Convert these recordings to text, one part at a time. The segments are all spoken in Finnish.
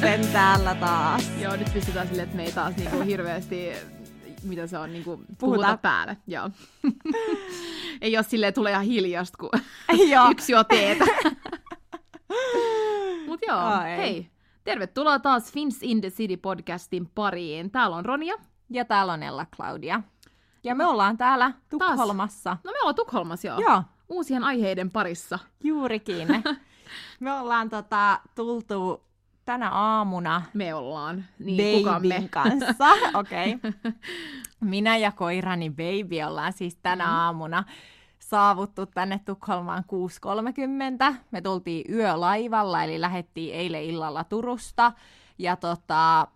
kasvotusten täällä taas. Joo, nyt pystytään silleen, että me ei taas niinku hirveästi, mitä se on, niinku, puhuta, Puhuta. päälle. Joo. ei ole silleen, tulee ihan hiljasta, kun Joo. yksi juo teetä. Mut joo, Ai. hei. Tervetuloa taas Fins in the City podcastin pariin. Täällä on Ronja. Ja täällä on Ella Claudia. Ja me ollaan täällä Tukholmassa. No me ollaan Tukholmassa joo. Joo, Uusien aiheiden parissa. juurikin. me ollaan tota, tultu tänä aamuna Me ollaan. Niin, Babyn me? kanssa. Okei. Okay. Minä ja koirani Baby ollaan siis tänä Mm. aamuna saavuttu tänne Tukholmaan 6.30. Me tultiin yölaivalla, eli lähettiin eilen illalla Turusta. Ja tota,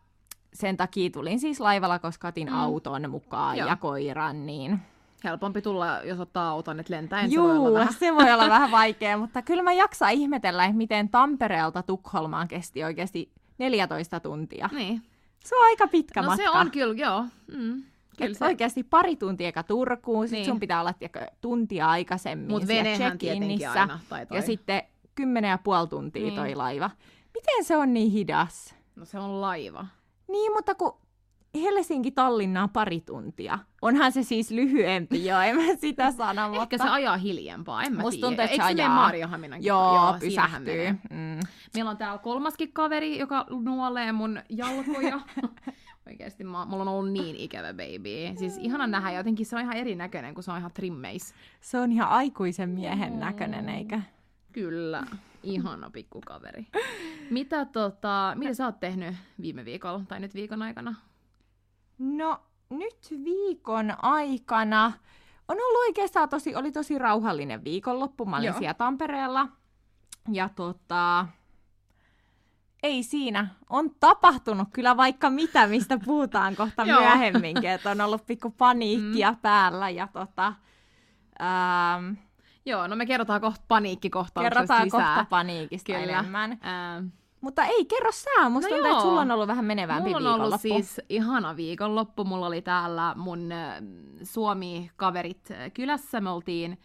sen takia tulin siis laivalla, koska otin Mm. auton mukaan Joo. ja koiran, niin... Helpompi tulla, jos ottaa auton, että lentäen se voi olla Juu, vähän. se voi olla vähän vaikea, mutta kyllä mä jaksan ihmetellä, että miten Tampereelta Tukholmaan kesti oikeasti 14 tuntia. Niin. Se on aika pitkä No matka. se on kyllä, joo. Mm. Kyllä se. Oikeasti pari tuntia eka Turkuun, sit Niin. sun pitää olla tiedätkö, tuntia aikaisemmin Mut venehän tietenkin aina. Tai toi. Ja sitten kymmenen ja puoli tuntia Niin. toi laiva. Miten se on niin hidas? No se on laiva. Niin, mutta kun Helsinki-Tallinna on pari tuntia. Onhan se siis lyhyempi jo, en mä sitä sano, Ehkä mutta... se ajaa hiljempaa, en mä Musta tiedä. tuntuu, että se Eikö ajaa. Joo, siinähän pysähtyy. Mm. Meillä on täällä kolmaskin kaveri, joka nuolee mun jalkoja. Oikeesti mä, mulla on ollut niin ikävä baby. Siis ihana nähdä, jotenkin se on ihan erinäköinen, kun se on ihan trimmeis. Se on ihan aikuisen miehen näköinen, eikä? Kyllä, ihana pikkukaveri. Mitä, tota, mitä sä oot tehnyt viime viikolla, tai nyt viikon aikana? No, nyt viikon aikana on ollut oikeastaan tosi, oli tosi rauhallinen viikonloppu. Mä olin Joo. siellä Tampereella. Ja tota, ei siinä. On tapahtunut kyllä vaikka mitä, mistä puhutaan kohta myöhemminkin. Että on ollut pikku paniikkia mm. päällä ja tota, ähm, Joo, no me kerrotaan kohta paniikkikohtauksesta kerrotaan lisää. kohta paniikista Kyllä. enemmän. Ää, Mutta ei, kerro sä. Musta No tuntuu, että sulla on ollut vähän menevämpi Mulla on ollut siis ihana viikonloppu. Mulla oli täällä mun Suomi-kaverit kylässä. Me oltiin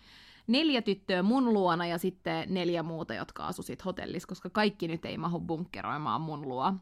neljä tyttöä mun luona ja sitten neljä muuta, jotka asu sit hotellissa, koska kaikki nyt ei mahu bunkkeroimaan mun luo.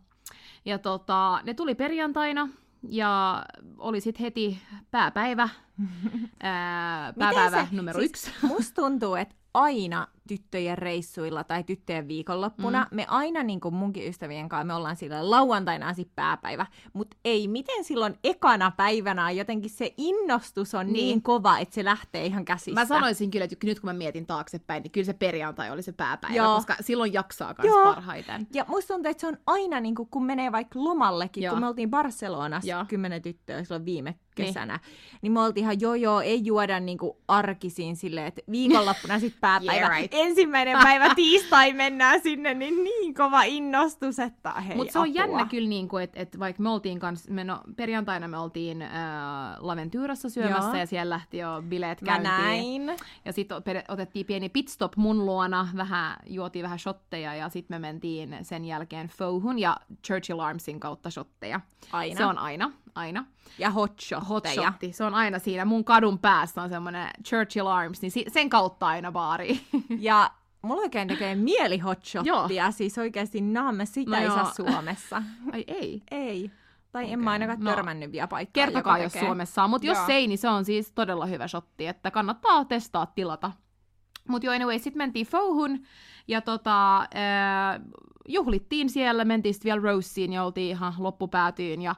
Ja tota, ne tuli perjantaina ja oli sitten heti pääpäivä, ää, pääpäivä se- numero siis yksi. Musta tuntuu, että aina tyttöjen reissuilla tai tyttöjen viikonloppuna, mm. me aina niin kuin munkin ystävien kanssa, me ollaan sillä lauantaina sit pääpäivä, mutta ei, miten silloin ekana päivänä jotenkin se innostus on niin, Niin. kova, että se lähtee ihan käsistä. Mä sanoisin kyllä, että nyt kun mä mietin taaksepäin, niin kyllä se perjantai oli se pääpäivä, Joo. koska silloin jaksaa Joo. parhaiten. Ja musta tuntuu, että se on aina, niin kuin, kun menee vaikka lomallekin, Joo. kun me oltiin Barcelonassa Joo. kymmenen tyttöä silloin viime. Kesänä, niin, niin me oltiin ihan joo joo, ei juoda niin kuin arkisin silleen, että viikonloppuna sitten pääpäivä. Yeah, right. Ensimmäinen päivä tiistai mennään sinne, niin niin kova innostus, että hei Mutta se on apua. jännä kyllä, niinku, että et vaikka me oltiin kans, me no, perjantaina me oltiin äh, Laventyrassa syömässä Joo. ja siellä lähti jo bileet Mä käyntiin. näin. Ja sitten otettiin pieni pitstop mun luona, vähän, juotiin vähän shotteja ja sitten me mentiin sen jälkeen Fouhun ja Churchill Armsin kautta shotteja. Aina. Se on aina, aina. Ja hot shotteja. Hot shotti, se on aina siinä. Mun kadun päässä on semmoinen Churchill Arms, niin sen kautta aina baari. Ja mulla oikein tekee mieli hot shottia, siis oikeasti naamme sitä No ei saa. Suomessa. Ai ei. Ei. Tai okay. en mä ainakaan No, törmännyt vielä paikkaa, Kertokaa, jos tekee. Suomessa on. Mutta jos ei, niin se on siis todella hyvä shotti, että kannattaa testaa tilata. Mutta joo, anyway, sitten mentiin Fouhun ja tota, äh, juhlittiin siellä, mentiin sitten vielä Roseen ja oltiin ihan loppupäätyyn ja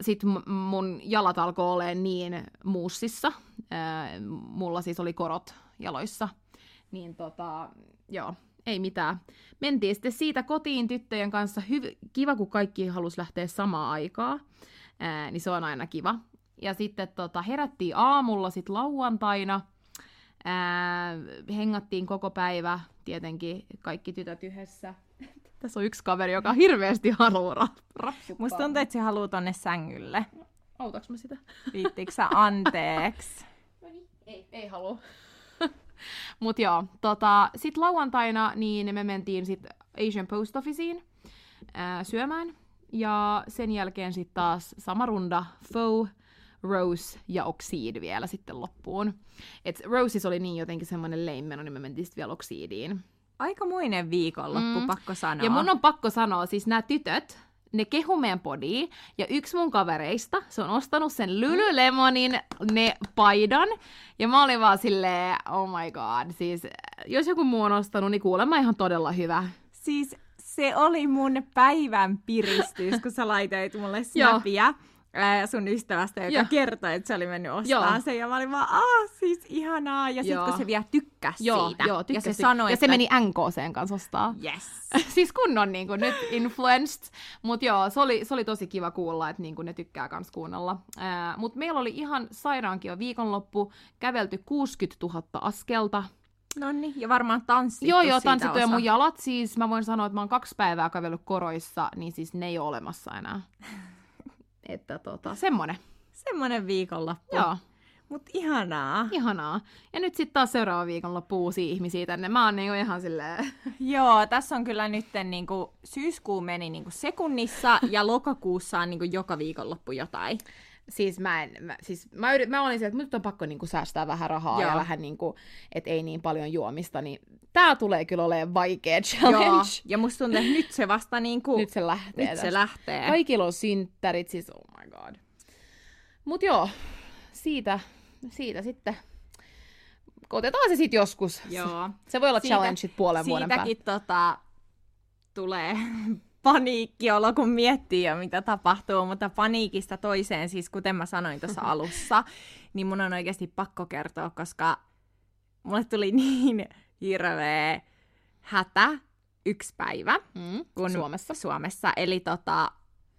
sitten mun jalat alkoi olemaan niin muussissa, mulla siis oli korot jaloissa, niin tota, joo, ei mitään. Mentiin sitten siitä kotiin tyttöjen kanssa, Hyv- kiva kun kaikki halus lähteä samaan aikaan, ää, niin se on aina kiva. Ja sitten tota, herättiin aamulla sitten lauantaina, ää, hengattiin koko päivä, tietenkin kaikki tytöt yhdessä. Tässä on yksi kaveri, joka hirveästi haluaa ra- rapsuttaa. Musta tuntuu, että se haluaa tonne sängylle. Autaks mä sitä? Viittikö sä anteeksi? Ei, ei halua. Mut joo, tota, sit lauantaina niin me mentiin sit Asian Post Officeen ää, syömään. Ja sen jälkeen sitten taas sama runda, Faux, Rose ja Oxide vielä sitten loppuun. Et Roses oli niin jotenkin semmoinen leimmeno, niin me mentiin sitten vielä Oxideen. Aikamoinen viikonloppu, Mm. pakko sanoa. Ja mun on pakko sanoa, siis nämä tytöt, ne kehu meidän podia, ja yksi mun kavereista, se on ostanut sen Lululemonin ne paidan, ja mä olin vaan silleen, oh my god, siis jos joku muu on ostanut, niin kuulemma ihan todella hyvä. Siis se oli mun päivän piristys, kun sä laitoit mulle snapia ää, sun ystävästä, joka Joo. kertoi, että se oli mennyt ostamaan Joo. sen. Ja mä olin vaan, aah, siis ihanaa. Ja sit Joo. kun se vielä tykkäsi Joo, siitä. joo, ja tykkäsin. se sanoi, ja että se meni NKCn kanssa ostaa. yes. siis kunnon niin kuin, nyt influenced, mutta joo, se oli, se oli tosi kiva kuulla, että niin kuin, ne tykkää kans kuunnella. Mutta meillä oli ihan sairaankin jo viikonloppu, kävelty 60 000 askelta. No niin, ja varmaan tanssittu joo, joo, tanssittu ja mun jalat siis, mä voin sanoa, että mä oon kaksi päivää kävellyt koroissa, niin siis ne ei ole olemassa enää. että tota, semmonen. Semmonen viikonloppu. Joo, Mut ihanaa. ihanaa. Ja nyt sitten taas seuraava viikonloppu uusia ihmisiä tänne. Mä oon niinku ihan silleen... Joo, tässä on kyllä nyt niinku, syyskuu meni niinku sekunnissa ja lokakuussa on niinku joka viikonloppu jotain. Siis mä, en, mä, siis mä, yrit, mä olin se, että nyt on pakko niinku säästää vähän rahaa Joo. ja vähän niinku, että ei niin paljon juomista, niin tää tulee kyllä olemaan vaikea challenge. Joo, ja musta tuntuu, että nyt se vasta niinku, Nyt se lähtee. nyt se lähtee. Kaikilla on synttärit, siis oh my god. Mut joo, siitä, siitä sitten. Otetaan se sitten joskus. Joo. Se voi olla Siitä- challenge sit puolen vuoden päästä. Siitäkin tota, tulee paniikkiolo, kun miettii jo, mitä tapahtuu, mutta paniikista toiseen, siis kuten mä sanoin tuossa alussa, niin mun on oikeasti pakko kertoa, koska mulle tuli niin hirveä hätä yksi päivä Mm, kun Suomessa. Suomessa. Eli tota,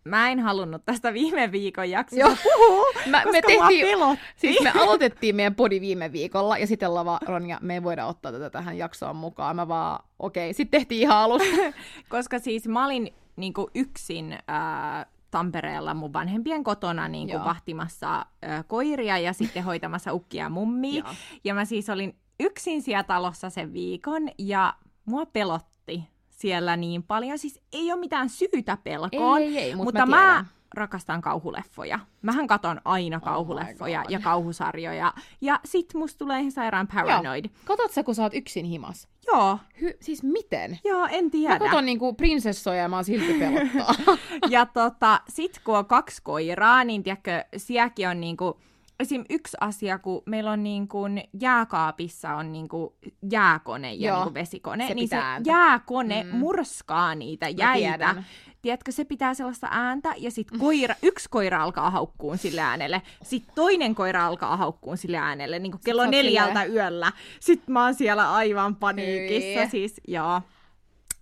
mä en halunnut tästä viime viikon jaksosta Joo. puhua, Mä, koska me tehtiin, pelotti. Siis me aloitettiin meidän podi viime viikolla, ja sitten Lava, Ronja, me ei voida ottaa tätä tähän jaksoon mukaan. Mä vaan, okei, okay. sitten tehtiin ihan alusta. Koska siis mä olin niinku yksin ää, Tampereella mun vanhempien kotona niinku Joo. vahtimassa ää, koiria ja sitten hoitamassa ukkia ja mummia. Joo. Ja mä siis olin yksin siellä talossa sen viikon ja mua pelotti siellä niin paljon. Siis ei ole mitään syytä pelkoon, ei, ei, mut mutta mä mä, rakastan kauhuleffoja. Mähän katon aina Oh kauhuleffoja God. ja kauhusarjoja. Ja sit musta tulee ihan sairaan paranoid. Katot sä, kun sä oot yksin himas? Joo, Hy- siis miten? joo, en tiedä. Mä katon niinku prinsessoja ja mä oon silti pelottaa. Ja tota, sit kun on kaksi koiraa, niin tiedätkö, sielläkin on niinku, esim. yksi asia, kun meillä on niinku jääkaapissa on niinku jääkone ja Joo, niinku vesikone, se niin se ääntä. jääkone Mm. murskaa niitä jäitä. Tiedätkö, se pitää sellaista ääntä, ja sit koira, yksi koira alkaa haukkuun sille äänelle, sit toinen koira alkaa haukkuun sille äänelle, niin kuin kello oot neljältä yöllä. Sitten mä oon siellä aivan paniikissa, Hyi. siis joo.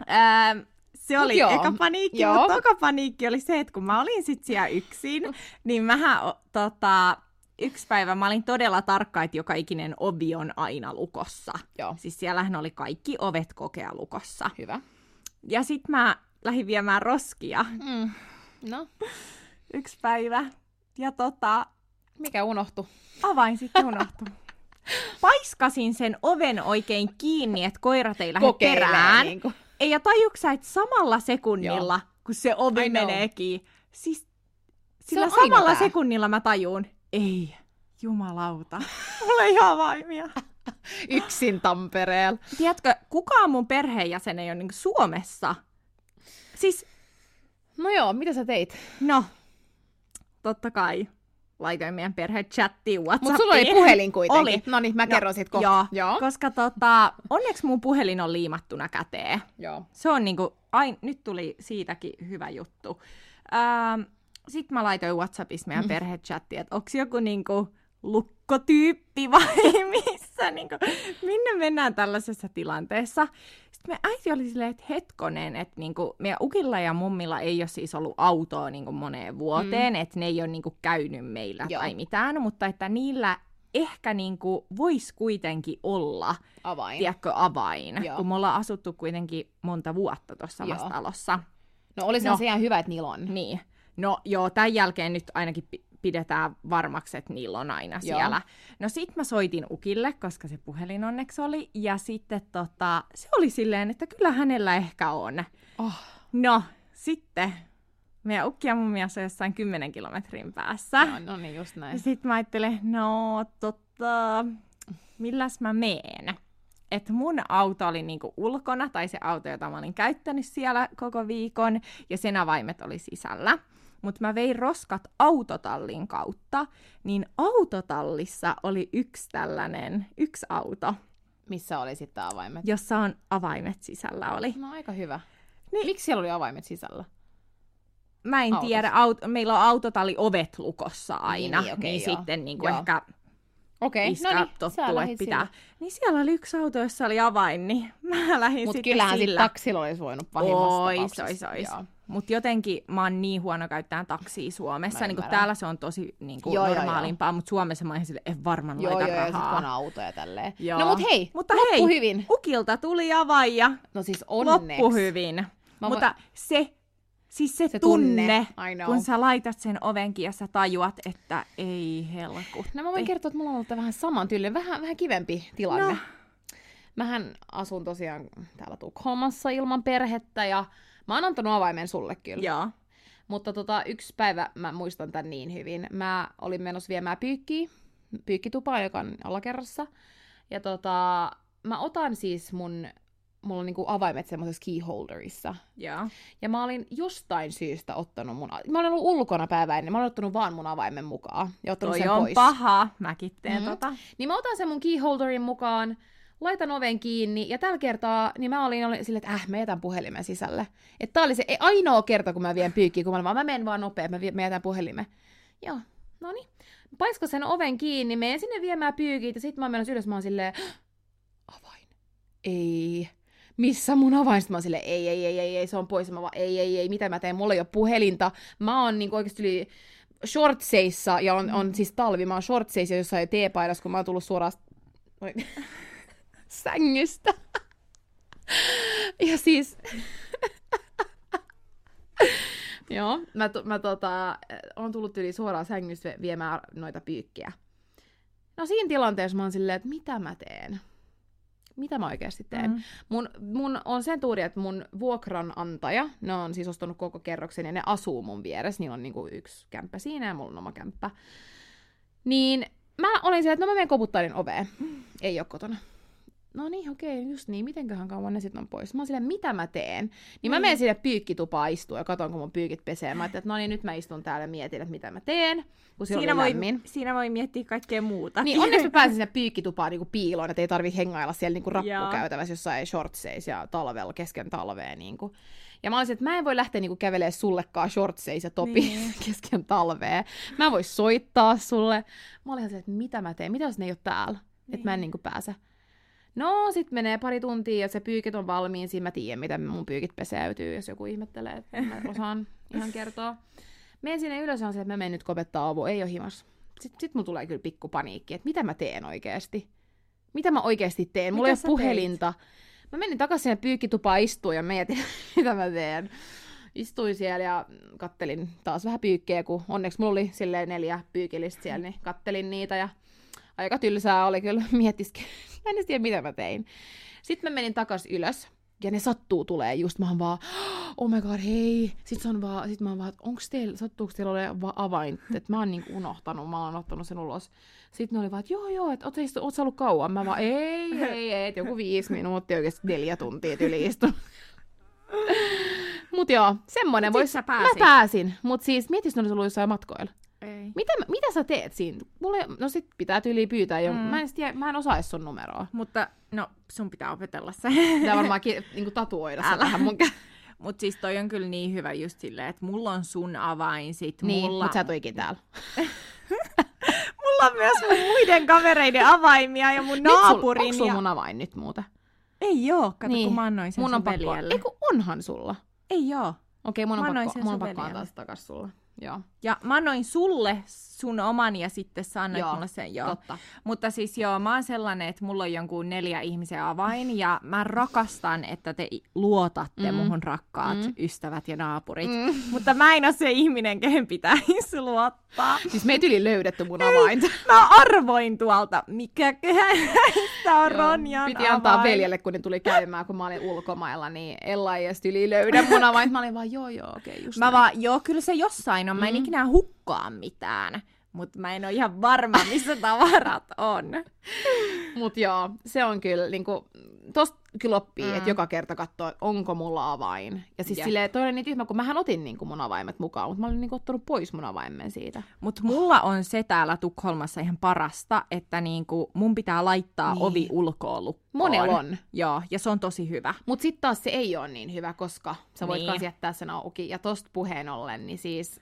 Ähm, se Mut oli joo, eka paniikki, joo. mutta toka paniikki oli se, että kun mä olin sit siellä yksin, niin mähän tota, yksi päivä mä olin todella tarkka, että joka ikinen ovi on aina lukossa. Joo, Siis siellähän oli kaikki ovet kokea lukossa. hyvä. Ja sit mä lähdin viemään roskia Mm. No, yksi päivä. Ja tota, mikä unohtu? avain sitten unohtui. Paiskasin sen oven oikein kiinni, että koirat ei lähde perään. niinku. Ei, ja tajuksä, että samalla sekunnilla, Joo. kun se ovi I know. menee kiinni, siis sillä samalla tää. sekunnilla mä tajun, ei, jumalauta, mulla ei ole avaimia. Yksin Tampereella. Tiedätkö, kukaan mun perheenjäsen ei ole niin Suomessa. Siis, No joo, mitä sä teit? no, totta kai. Laitoin meidän perheen chattiin Whatsappiin. Mut sulla oli puhelin kuitenkin. Oli. No niin, mä No, kerron sit kohta. Joo, Joo. koska tota, onneksi mun puhelin on liimattuna käteen. joo. Se on niinku, ai, nyt tuli siitäkin hyvä juttu. Ähm, Sitten mä laitoin Whatsappissa meidän Mm. perhechattiin, että onko joku niinku lukkotyyppi vai missä, niinku, minne mennään tällaisessa tilanteessa. Sitten me äiti oli silleen, että hetkonen, että niinku, meidän ukilla ja mummilla ei ole siis ollut autoa niinku moneen vuoteen, mm. että ne ei ole niinku käynyt meillä Joo. tai mitään, mutta että niillä ehkä niinku voisi kuitenkin olla Avain. tiedätkö, avain, Joo. kun me ollaan asuttu kuitenkin monta vuotta tuossa samassa talossa. No olisihan No. se ihan hyvä, että niillä on. Niin. No joo, tämän jälkeen nyt ainakin pi- pidetään varmaksi, että niillä on aina Joo. siellä. No sit mä soitin Ukille, koska se puhelin onneksi oli, ja sitten tota, se oli silleen, että kyllä hänellä ehkä on. Oh. No, sitten meidän ukki ja mummi asui jossain 10 kilometrin päässä. No, no niin, just näin. Ja sit mä ajattelin, no tota, milläs mä meen? että mun auto oli niinku ulkona, tai se auto, jota mä olin käyttänyt siellä koko viikon, ja sen avaimet oli sisällä. Mutta mä vein roskat autotallin kautta, niin autotallissa oli yksi tällainen, yksi auto, Missä oli sitten avaimet? jossa on avaimet sisällä oli. No aika hyvä. Niin. Miksi siellä oli avaimet sisällä? Mä en Autossa. tiedä, aut- meillä on autotalli ovet lukossa aina, Niin, niin, okei, niin joo. sitten niin kuin Joo. ehkä Okei, iskä no niin, tottuu, että pitää. Niin siellä oli yksi auto, jossa oli avain, niin mä lähdin Mutta sitten kyllähän sillä. sillä taksilla olisi voinut pahimmassa Ois, ois, ois. Joo. Mutta jotenkin mä oon niin huono käyttää taksia Suomessa. Niin täällä se on tosi niin kuin Joo, joo, normaalimpaa, mutta Suomessa mä oon sille, en varmaan Joo, joo, ja rahaa. kun on auto ja tälleen. Joo. No mut hei, Mutta loppu hei, hyvin. Ukilta tuli avain ja No siis onneksi. loppu hyvin. Mä Mutta se, siis se, Se tunne, tunne, kun sä laitat sen ovenkin ja sä tajuat, että ei helku. No mä voin kertoa, että mulla on ollut vähän saman tyylinen, vähän, vähän kivempi tilanne. No. Mähän asun tosiaan täällä Tukholmassa ilman perhettä ja mä oon antanut avaimen sulle kyllä. Joo. Mutta tota, yksi päivä mä muistan tän niin hyvin. Mä olin menossa viemään pyykkiä, pyykkitupaan, joka on alakerrassa. Ja tota, mä otan siis mun, mulla on niinku avaimet semmoisessa keyholderissa. Joo. Ja mä olin jostain syystä ottanut mun... Mä olin ollut ulkona päivä ennen, mä olin ottanut vaan mun avaimen mukaan ja ottanut Toi sen on pois. paha. Mäkin teen Mhm. tota. Niin mä otan sen mun keyholderin mukaan, laitan oven kiinni, ja tällä kertaa niin mä olin, olin silleen, että äh, mä jätän puhelimen sisälle. Että tää oli se ei- ainoa kerta, kun mä vien pyykkiä, kun mä vaan, mä menen vaan nopea, mä, mä jätän puhelimen. Joo, no niin. Paisko sen oven kiinni, menen sinne viemään pyykit, ja sitten mä menossa ylös, mä oon silleen, avain. Ei. Missä mun avain? Sitten mä oon silleen, ei, ei, ei, ei, ei, se on pois. Mä vaan, ei, ei, ei, mitä mä teen? Mulla ei ole puhelinta. Mä oon niinku oikeesti yli shortseissa, ja on, on siis talvi, mä oon shortseissa jossain teepaidassa, kun mä oon tullut suoraan Oi. sängystä. ja siis... Joo, mä, to, mä tota, on tullut yli suoraan sängystä vie- viemään noita pyykkiä. No siinä tilanteessa mä oon silleen, että mitä mä teen? Mitä mä oikeasti teen? Mm. Mun, mun on sen tuuri, että mun vuokranantaja, ne on siis ostanut koko kerroksen ja ne asuu mun vieressä. Niillä on niinku yksi kämppä siinä ja mulla on oma kämppä. Niin mä olin silleen, että no mä menen koputtailin oveen. Ei oo kotona. No niin, okei, just niin. Mitenköhän kauan ne sitten on pois? Mä oon silleen, mitä mä teen? Niin mä Niin. menen sinne pyykkitupaan istua ja katon, kun mun pyykit pesee. Mä ajattelin, että no niin, nyt mä istun täällä ja mietin, että mitä mä teen. Kun Siinä voi, lämmin. siinä voi miettiä kaikkea muuta. Niin onneksi mä pääsin sinne pyykkitupaan niinku piiloon, että ei tarvi hengailla siellä niinku Joo. rappukäytävässä jossain shortseissa ja talvella kesken talvea. Niinku. Ja mä olisin, että mä en voi lähteä niinku kävelee sullekaan shortseissa ja topi Niin. kesken talvea. Mä en voi soittaa sulle. Mä olin se, että mitä mä teen, mitä jos ne ei ole täällä, että mä en Niin. niinku pääse. No, sit menee pari tuntia ja se pyykit on valmiin, siinä mä tiedän, miten mun pyykit peseytyy, jos joku ihmettelee, että mä osaan ihan kertoa. Menen sinne ylös on se, että mä menen nyt kopettaa avu, ei ole himas. Sitten sit mulla tulee kyllä pikku paniikki, että mitä mä teen oikeasti? Mitä mä oikeasti teen? Mulla Mitä ei ole puhelinta. Mä menin takaisin sinne pyykkitupaan istuun ja mietin, mitä mä teen. Istuin siellä ja kattelin taas vähän pyykkejä, kun onneksi mulla oli silleen neljä pyykillistä siellä, niin kattelin niitä ja aika tylsää oli kyllä miettiske. Mä en tiedä, mitä mä tein. Sitten mä menin takas ylös ja ne sattuu tulee just, mä oon vaan, oh my god, hei. Sitten se on vaan, sit mä oon vaan, että onks teillä, sattuuko teillä ole va- avain, että mä oon niinku unohtanut, mä oon ottanut sen ulos. Sitten ne oli vaan, että joo joo, että oot, istu- oot sä ollut kauan? Mä vaan, ei, ei, ei, että joku viisi minuuttia, oikeasti neljä tuntia yli. Mut joo, semmonen Mut vois, sit sä mä pääsin. Mut siis, mietis, ne olisi ollut jossain matkoilla. Ei. Mitä, mitä sä teet siinä? Mulle, no sit pitää tyyliin pyytää jo. Mm. Mä, en tiedä, mä en osaa edes sun numeroa. Mutta no, sun pitää opetella se. Pitää varmaan ki- niinku tatuoida se Älä. tähän mun kä- Mutta siis toi on kyllä niin hyvä just silleen, että mulla on sun avain, sit Niin, mulla, mut sä et ikinä täällä. mulla on myös mun muiden kavereiden avaimia ja mun Nyt sul, naapurin. onks sulla ja... mun avain nyt muuten? Ei joo, kato Niin, kun mä annoin sen mun sun on pakko. veljelle. Ei kun onhan sulla. Ei joo. Okei, mun Mä on pakko, mun on sun pakko antaa se takas sulle. Joo, Ja mä annoin sulle sun oman ja sitten sä annoit Joo, mulle sen, joo. totta. Mutta siis joo, mä oon sellainen, että mulla on jonkun neljä ihmisen avain ja mä rakastan, että te luotatte Mm. muhun rakkaat Mm. ystävät ja naapurit. Mm. Mutta mä en ole se ihminen, kehen pitäisi luottaa. Siis me ei yli löydetty mun avainta. Mä arvoin tuolta, mikä kehästä on Ronjan Piti antaa avain. veljelle, kun ne tuli käymään, kun mä olin ulkomailla, niin Ella ei edes yli löydä mun avainta. Mä olin vaan, joo joo, okei, okay, just Mä näin. vaan, joo, kyllä se jossain on. Mä en Mm. ikinä hukkaa mitään. Mutta mä en ole ihan varma, missä tavarat on. Mut joo, se on kyllä, niinku, tosta kyllä oppii, mm. että joka kerta katsoo, että onko mulla avain. Ja siis Jep. silleen, toi oli niin tyhmä, kun mähän otin niinku mun avaimet mukaan, mutta mä olin niinku ottanut pois mun avaimen siitä. Mutta mulla on se täällä Tukholmassa ihan parasta, että niinku mun pitää laittaa Niin. ovi ulkoon lukkoon. Monella on. Joo, ja se on tosi hyvä. Mutta sitten taas se ei ole niin hyvä, koska sä voit niin. jättää sen auki. Ja tosta puheen ollen, niin siis...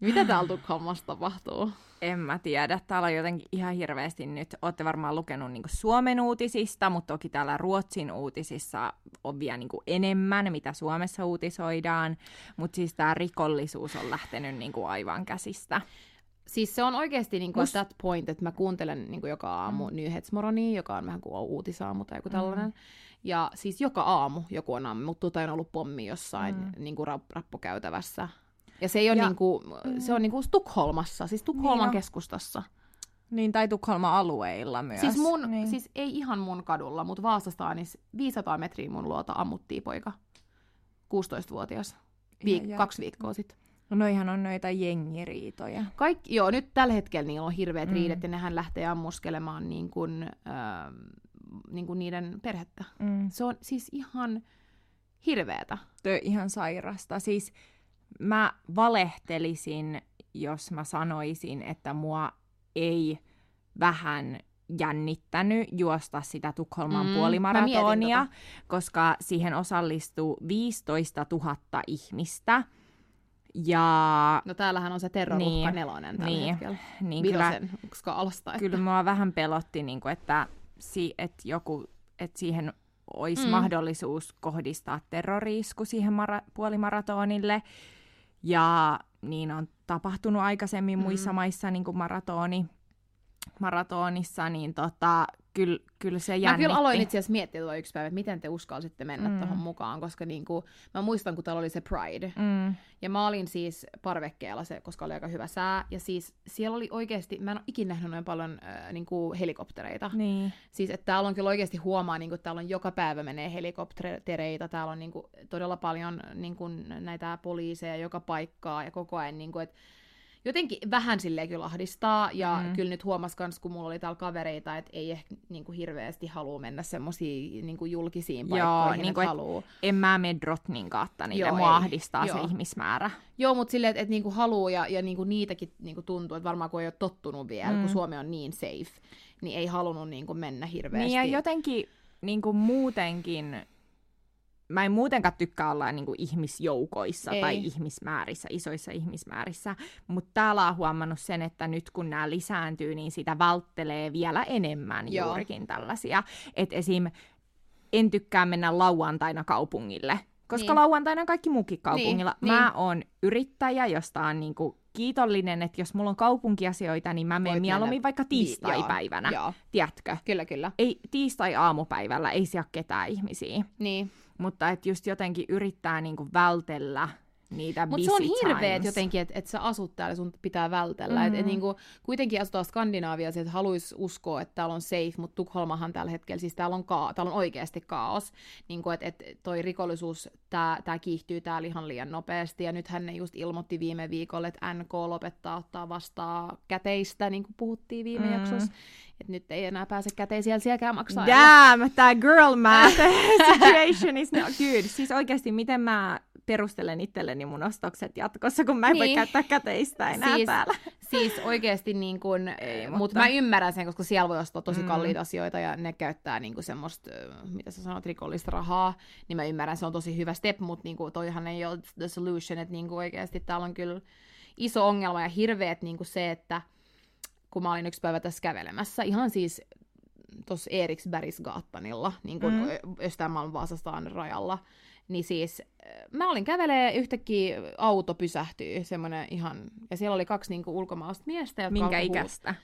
Mitä täällä Tukholmassa tapahtuu? En mä tiedä. Täällä on jotenkin ihan hirveästi nyt. Olette varmaan lukenut niinku Suomen uutisista, mutta toki täällä Ruotsin uutisissa on vielä niinku enemmän, mitä Suomessa uutisoidaan. Mutta siis tämä rikollisuus on lähtenyt niinku aivan käsistä. Siis se on oikeasti niin Must- Must... that point, että mä kuuntelen niin joka aamu mm. Nyhetsmoronia, joka on vähän kuin uutisaamu tai joku tällainen. Mm. Ja siis joka aamu joku on ammuttu tai on ollut pommi jossain mm. niin kuin rap- rappukäytävässä. Ja se ei ole Ja- niin kuin, se on niin kuin Tukholmassa, siis Tukholman Niin keskustassa. Niin, tai Tukholman alueilla myös. Siis, mun, niin. siis ei ihan mun kadulla, mutta Vaasasta niin 500 metriä mun luota ammuttiin poika. 16-vuotias. Viik- Ihan kaksi viikkoa sitten. No noihan on noita jengiriitoja. Kaikki, joo, nyt tällä hetkellä niillä on hirveät Mm. mm. riidet ja nehän lähtee ammuskelemaan niin kuin, äh, niin kuin niiden perhettä. Mm. Se on siis ihan hirveetä. Tö ihan sairasta. Siis mä valehtelisin, jos mä sanoisin, että mua ei vähän jännittänyt juosta sitä Tukholman Mm, puolimaratonia, mietin koska siihen osallistuu 15 000 ihmistä. Ja No täällähän on se terroruhka Niin, nelonen tällä niin. hetkellä. niin kyllä, Vidosen skaalasta. Että... kyllä mua vähän pelotti, niin kuin, että, si, että, joku, että siihen olisi Mm. mm. mahdollisuus kohdistaa terroriisku siihen mara- puolimaratonille. Ja niin on tapahtunut aikaisemmin Mm. muissa maissa niin kuin maratoni, maratonissa, niin tota, kyllä, kyllä se Mä jännitti. kyllä aloin itse asiassa miettiä tuo yksi päivä, että miten te uskalsitte mennä Mm. tuohon mukaan, koska niinku, mä muistan, kun täällä oli se Pride. Mm, Ja mä olin siis parvekkeella, se, koska oli aika hyvä sää. Ja siis siellä oli oikeasti, mä en ole ikinä nähnyt noin paljon äh, niinku helikoptereita. niin. Siis että täällä on kyllä oikeasti huomaa, niin että täällä on joka päivä menee helikoptereita, täällä on niin kuin, todella paljon niin kuin, näitä poliiseja joka paikkaa ja koko ajan, niin kuin, että jotenkin vähän silleen kyllä ahdistaa, ja Mm. kyllä nyt huomas kans, kun mulla oli täällä kavereita, että ei ehkä niin kuin, hirveästi halua mennä semmoisiin niin kuin, julkisiin Joo, paikkoihin, niin että kuin, et- haluu. En mä mene Drotnin kautta niille, Joo, mua ei. ahdistaa Joo. se ihmismäärä. Joo, mutta silleen, että et, niinku haluu ja, ja niinku niitäkin niinku tuntuu, että varmaan kun ei ole tottunut vielä, Mm. kun Suomi on niin safe, niin ei halunnut niinku mennä hirveästi. Niin ja jotenkin niin kuin muutenkin, mä en muutenkaan tykkää olla niin kuin ihmisjoukoissa Ei. tai ihmismäärissä, isoissa ihmismäärissä, mutta täällä on huomannut sen, että nyt kun nämä lisääntyy, niin sitä välttelee vielä enemmän Joo. juurikin tällaisia. Että esim. en tykkää mennä lauantaina kaupungille, koska Niin. niin. lauantaina on kaikki muukin kaupungilla. Niin, Mä niin. oon yrittäjä, josta on niinku kiitollinen, että jos mulla on kaupunkiasioita, niin mä menen mieluummin vaikka Niin, tiistai-päivänä, Joo, joo, tiedätkö? kyllä, kyllä. ei tiistai-aamupäivällä ei siellä ketään ihmisiä, Niin. Mutta et just jotenkin yrittää niinku vältellä niitä Mutta se on hirveet jotenkin, että et sä asut täällä, sun pitää vältellä. Mm. Et, et Mm. niinku, kuitenkin asutaan Skandinaaviassa, että haluaisi uskoa, että täällä on safe, mutta Tukholmahan tällä hetkellä, siis täällä on, ka- täällä on oikeasti kaos. Niinku, että et toi rikollisuus, tää, tää kiihtyy täällä ihan liian nopeasti. Ja nythän ne just ilmoitti viime viikolla, että NK lopettaa ottaa vastaan käteistä, niin kuin puhuttiin viime Mm. mm. jaksossa. Että nyt ei enää pääse käteisiä sielläkään maksaa. Damn, tämä girl math situation is not good. Siis oikeasti, miten mä perustelen itselleni mun ostokset jatkossa, kun mä en voi Niin. käyttää käteistä enää Siis- täällä. Siis oikeasti niin kun, Ei, mutta... mutta- mutta mä ymmärrän sen, koska siellä voi ostaa tosi Mm. kalliita asioita ja ne käyttää niin semmoista, ö, mitä sä sanot, rikollista rahaa, niin mä ymmärrän, se on tosi hyvä step, mutta niin toihan ei ole the solution, että niin oikeasti täällä on kyllä iso ongelma ja hirveet niin se, että kun mä olin yksi päivä tässä kävelemässä, ihan siis tuossa Eriksbergsgaattanilla, niin kuin mm. Östermalm Vaasastaan rajalla, niin siis äh, mä olin kävelee, yhtäkkiä auto pysähtyy, semmoinen ihan, ja siellä oli kaksi niinku ulkomaalaista miestä, jotka Minkä alkoi huu- ikäistä?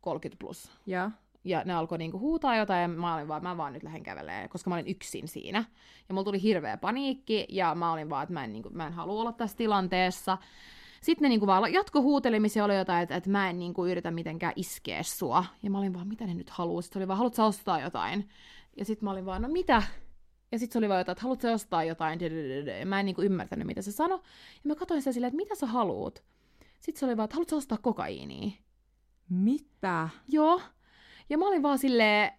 30 plus. Joo. Ja ne alkoi niinku huutaa jotain, ja mä olin vaan, mä vaan nyt lähden kävelee, koska mä olin yksin siinä. Ja mulla tuli hirveä paniikki, ja mä olin vaan, että mä en, niinku, mä en halua olla tässä tilanteessa. Sitten ne niinku vaan jatko huutelemisia oli jotain, että, että mä en niinku yritä mitenkään iskeä sua. Ja mä olin vaan, mitä ne nyt haluaa? Sitten oli vaan, haluatko ostaa jotain? Ja sitten mä olin vaan, no mitä? Ja sitten se oli vaan jotain, että haluatko ostaa jotain? Ja mä en niinku ymmärtänyt, mitä se sanoi. Ja mä katsoin sitä silleen, että mitä sä haluut? Sitten se oli vaan, että haluatko ostaa kokaiinia? Mitä? Joo. Ja mä olin vaan silleen,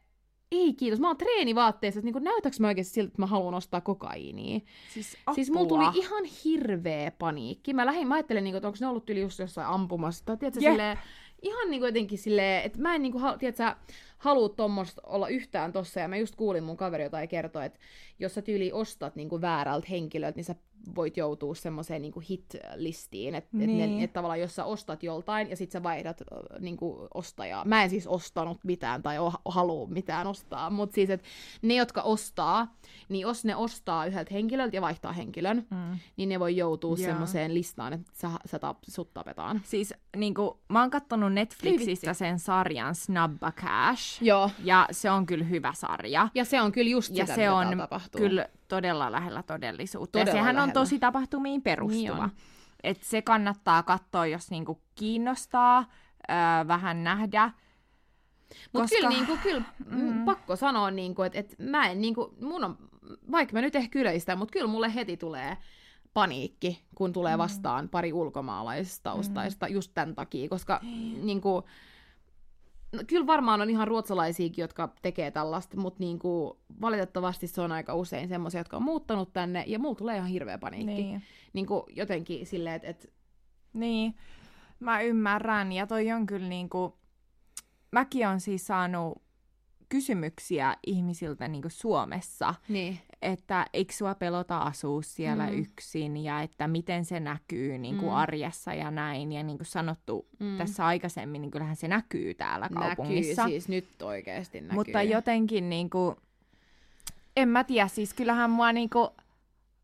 ei kiitos, mä oon treenivaatteessa, että niin näytäks mä oikeasti siltä, että mä haluan ostaa kokaiinia. Siis, Siis mulla tuli ihan hirveä paniikki. Mä lähdin, mä ajattelin, niin kuin, että onko ne ollut yli just jossain ampumassa. Tai tiedätkö, Jep. silleen, ihan niin kuin jotenkin silleen, että mä en niin kuin, tiedätkö, halua tuommoista olla yhtään tossa. Ja mä just kuulin mun kaveri jotain kertoa, että jos sä tyyli ostat niin kuin väärältä henkilöltä, niin sä voit joutua semmoiseen niin hit-listiin. Että et, Niin. et, et tavallaan jos sä ostat joltain ja sit sä vaihdat niin kuin ostajaa. Mä en siis ostanut mitään tai o- halua mitään ostaa, mutta siis, että ne, jotka ostaa, niin jos ne ostaa yhdeltä henkilöltä ja vaihtaa henkilön, Mm. niin ne voi joutua Joo. semmoiseen listaan, että sä, sä tap, sut tapetaan. Siis niinku, mä oon kattonut Netflixistä sen sarjan Snabba Cash. Joo. Ja se on kyllä hyvä sarja. Ja se on kyllä just Ja sitä, se on tapahtuu. kyllä todella lähellä todellisuutta. Todella ja sehän lähellä. on tosi tapahtumiin Niin perustuva. on. Et se kannattaa katsoa, jos niinku kiinnostaa öö, vähän nähdä. Mutta koska- kyllä, niinku, kyllä Mm. mm. pakko sanoa, niinku, että et mä en, niinku, mun on, vaikka mä nyt ehkä yleistän, mutta kyllä mulle heti tulee paniikki, kun tulee Mm. vastaan pari ulkomaalaistaustaista just tämän takia, koska niinku, no, kyllä varmaan on ihan ruotsalaisiakin, jotka tekee tällaista, mutta niinku, valitettavasti se on aika usein semmoisia, jotka on muuttanut tänne, ja mulla tulee ihan hirveä paniikki. Niin. Niinku, jotenkin silleen, että et, Niin, mä ymmärrän. Ja toi on kyllä niinku... Mäkin on siis saanut kysymyksiä ihmisiltä niinku Suomessa, niin. että eikö sua pelota asua siellä Mm. yksin ja että miten se näkyy niin kuin Mm. arjessa ja näin. Ja niin kuin sanottu Mm. tässä aikaisemmin, niin kyllähän se näkyy täällä kaupungissa. Näkyy, siis nyt oikeasti näkyy. Mutta jotenkin niin kuin, en mä tiedä, siis kyllähän mua niin kuin,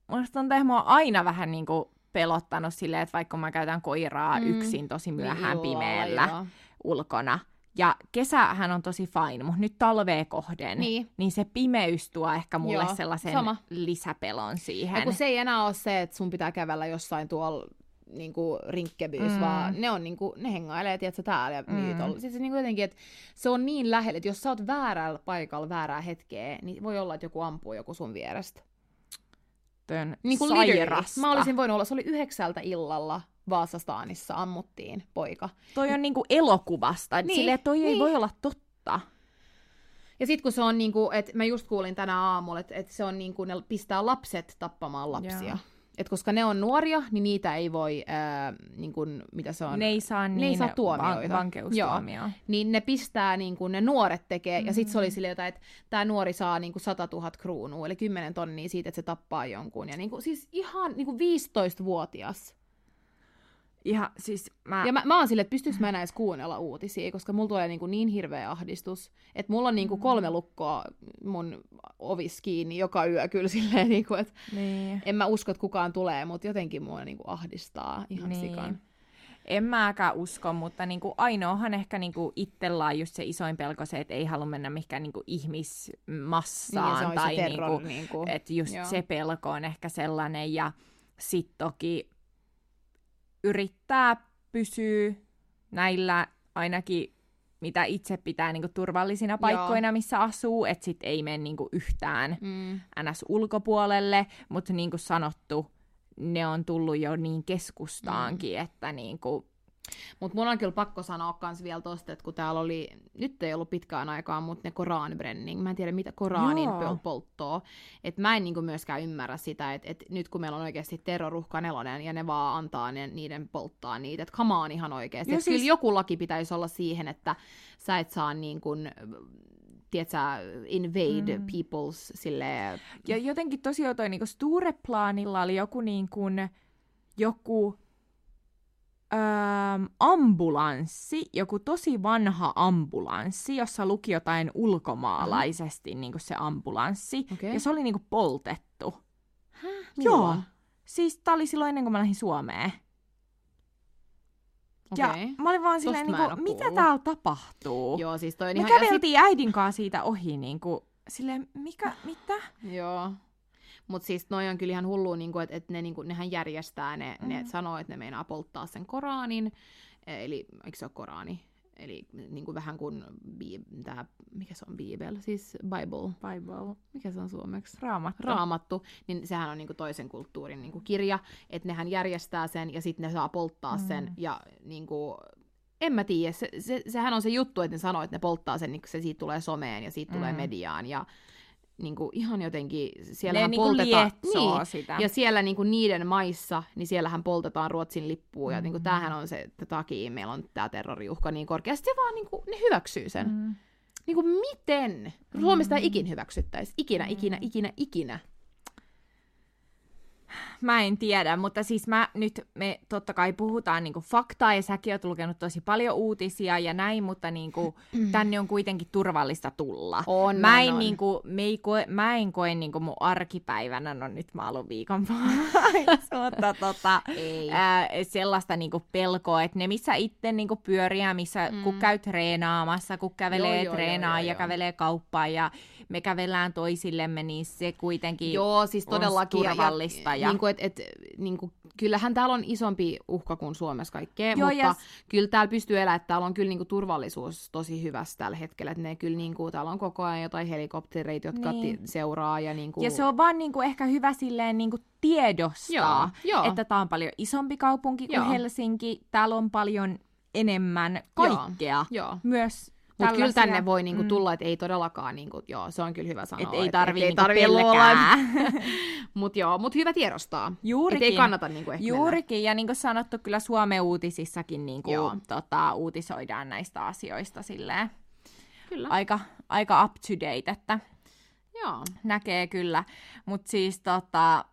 musta on mua aina vähän niin kuin pelottanut silleen, että vaikka mä käytän koiraa Mm. mm. yksin tosi myöhään Niin illalla, pimeällä joo. ulkona. Ja kesähän on tosi fine, mutta nyt talvea kohden, Niin. niin se pimeys tuo ehkä mulle Joo, sellaisen sama. lisäpelon siihen. Ja kun se ei enää ole se, että sun pitää kävellä jossain tuolla niinku rinkkebyys, mm. Vaan ne on niinku, ne hengailee, tiedätkö, täällä ja Mm. mm. Siis niinku jotenkin, että se on niin lähellä, että jos sä oot väärällä paikalla väärää hetkeä, niin voi olla, että joku ampuu joku sun vierestä. On Niin kuin. Mä olisin voinut olla, se oli yhdeksältä illalla Vaasastaanissa ammuttiin poika. Toi on niinku elokuvasta, Niin, niin, silleen, toi ei niin. voi olla totta. Ja sit kun se on niinku, että mä just kuulin tänä aamulla, että et se on niinku, ne pistää lapset tappamaan lapsia. Joo. Et koska ne on nuoria, niin niitä ei voi, ää, niinku, mitä se on, Ne ei saa, ne niin ei saa tuomioita. Van- vankeustuomioa. niin ne pistää, niin kuin ne nuoret tekee, mm. ja sitten se Mm. oli silleen, jotain, että tämä nuori saa niin kuin 100 000 kruunua, eli 10 tonnia siitä, että se tappaa jonkun. Ja niin kuin, siis ihan niin kuin 15-vuotias. Ihan, siis mä... Ja mä, mä oon silleen, että pystyykö mä enää edes kuunnella uutisia, koska mulla tulee niin, kuin niin hirveä ahdistus, että mulla on niin kuin kolme lukkoa mun ovis kiinni joka yö kyllä silleen, niin kuin, että Niin. en mä usko, että kukaan tulee, mutta jotenkin mua niin kuin ahdistaa ihan Niin. sikan. En mäkään usko, mutta niinku ainoahan ehkä niinku itsellä on just se isoin pelko se, että ei halua mennä mihinkään niinku ihmismassaan. Niin, se tai se terror. niinku, niin kuin, että just Joo. se pelko on ehkä sellainen. Ja sit toki yrittää pysyä näillä ainakin mitä itse pitää niinku turvallisina paikkoina, missä asuu, että sit ei mene niinku yhtään mm. ns. ulkopuolelle, mutta niin kuin sanottu, ne on tullut jo niin keskustaankin, mm. että niin kuin, Mutta mun on kyllä pakko sanoa kans vielä tosta, että kun täällä oli, nyt ei ollut pitkään aikaa, mutta ne koraanbrenning, mä en tiedä mitä koraanin Joo. pol- polttoo, että mä en niinku myöskään ymmärrä sitä, että et nyt kun meillä on oikeasti terroruhka nelonen ja ne vaan antaa ne, niiden polttaa niitä, että on ihan oikeasti. Siis... Kyllä joku laki pitäisi olla siihen, että sä et saa niin kuin, tiedätkö, invade mm. People's silleen, ja jotenkin tosiaan toi niin Stureplanilla oli joku niin kuin, joku öö, ambulanssi, joku tosi vanha ambulanssi, jossa luki jotain ulkomaalaisesti niin kuin se ambulanssi, Okei. ja se oli niin kuin poltettu. Milloin? Joo. Siis tää oli silloin ennen kuin mä lähdin Suomeen. Ja Okei. mä olin vaan silleen, niin kuin, mitä täällä tapahtuu? Joo, siis toi on Me ihan... ja sit- käveltiin äidin kanssa siitä ohi, niin kuin, silleen, mikä, mitä? Joo. Mutta siis noi on kyllä ihan hullu, niinku, että et ne, niinku, nehän järjestää, ne, mm. ne Mm. sanoo, että ne meinaa polttaa sen Koraanin, eli eikö se ole Koraani? Eli niin kuin vähän kuin bi- tää, mikä se on Bible, siis Bible, Bible. mikä se on suomeksi? Raamattu. Raamattu, niin sehän on niinku toisen kulttuurin niinku kirja, että nehän järjestää sen ja sitten ne saa polttaa Mm. sen ja niinku, en mä tiedä, se, se, sehän on se juttu, että ne sanoo, että ne polttaa sen, niin se siitä tulee someen ja siitä tulee Mm. mediaan ja niinku ihan jotenkin, ne siellähän niinku poltetaan, lietsoo niin, sitä. ja siellä niinku niiden maissa, niin siellähän poltetaan Ruotsin lippua, ja niinku Mm. tämähän on se, että takia meillä on tämä terroriuhka niin korkeasti, se vaan niinku, ne hyväksyy sen. Mm. Mm. Niinku miten? Suomesta ei Mm. ikin hyväksyttäisi. Ikinä, ikinä, ikinä, ikinä. Mä en tiedä, mutta siis mä nyt, me totta kai puhutaan niinku faktaa, ja säkin oot lukenut tosi paljon uutisia ja näin, mutta niinku, tänne on kuitenkin turvallista tulla. On, mä on, en, on. Niinku, me ei koe, mä en koe niinku mun arkipäivänä, no nyt mä aloin viikon mutta tota, Ei. ää, sellaista niinku pelkoa, että ne missä itse niinku pyöriä, missä mm. kun Mm. käy treenaamassa, kun kävelee Joo, joo, joo, treenaa joo, ja joo. kävelee kauppaan ja me kävellään toisillemme, niin se kuitenkin Joo, siis on todellakin. turvallista Ja, ja- ja... Niin kuin, et, et, niin kuin, kyllähän täällä on isompi uhka kuin Suomessa kaikkea, Joo, mutta ja s- kyllä täällä pystyy elämään, että täällä on kyllä niin kuin, turvallisuus tosi hyvässä tällä hetkellä. Että ne kyllä, niin kuin, täällä on koko ajan jotain helikoptereita, jotka Niin. niin. seuraa. Ja, niin kuin... Ja se on vaan niinku ehkä hyvä silleen niinku tiedostaa, Joo, joo. että tämä on paljon isompi kaupunki kuin Joo. Helsinki. Täällä on paljon enemmän kaikkea. Joo. Myös Mutta kyllä tänne voi niinku mm. tulla, että ei todellakaan, niinku, joo, se on kyllä hyvä sanoa. Et ei tarvii ei niinku pelkää. Mutta joo, mut hyvä tiedostaa. Juurikin. Et ei kannata niinku ehkä mennä. Juurikin, ja niin kuin sanottu, kyllä Suomen uutisissakin niin kuin, Joo. tota, uutisoidaan näistä asioista silleen Kyllä. aika, aika up to date, että Joo. näkee kyllä. Mutta siis tota,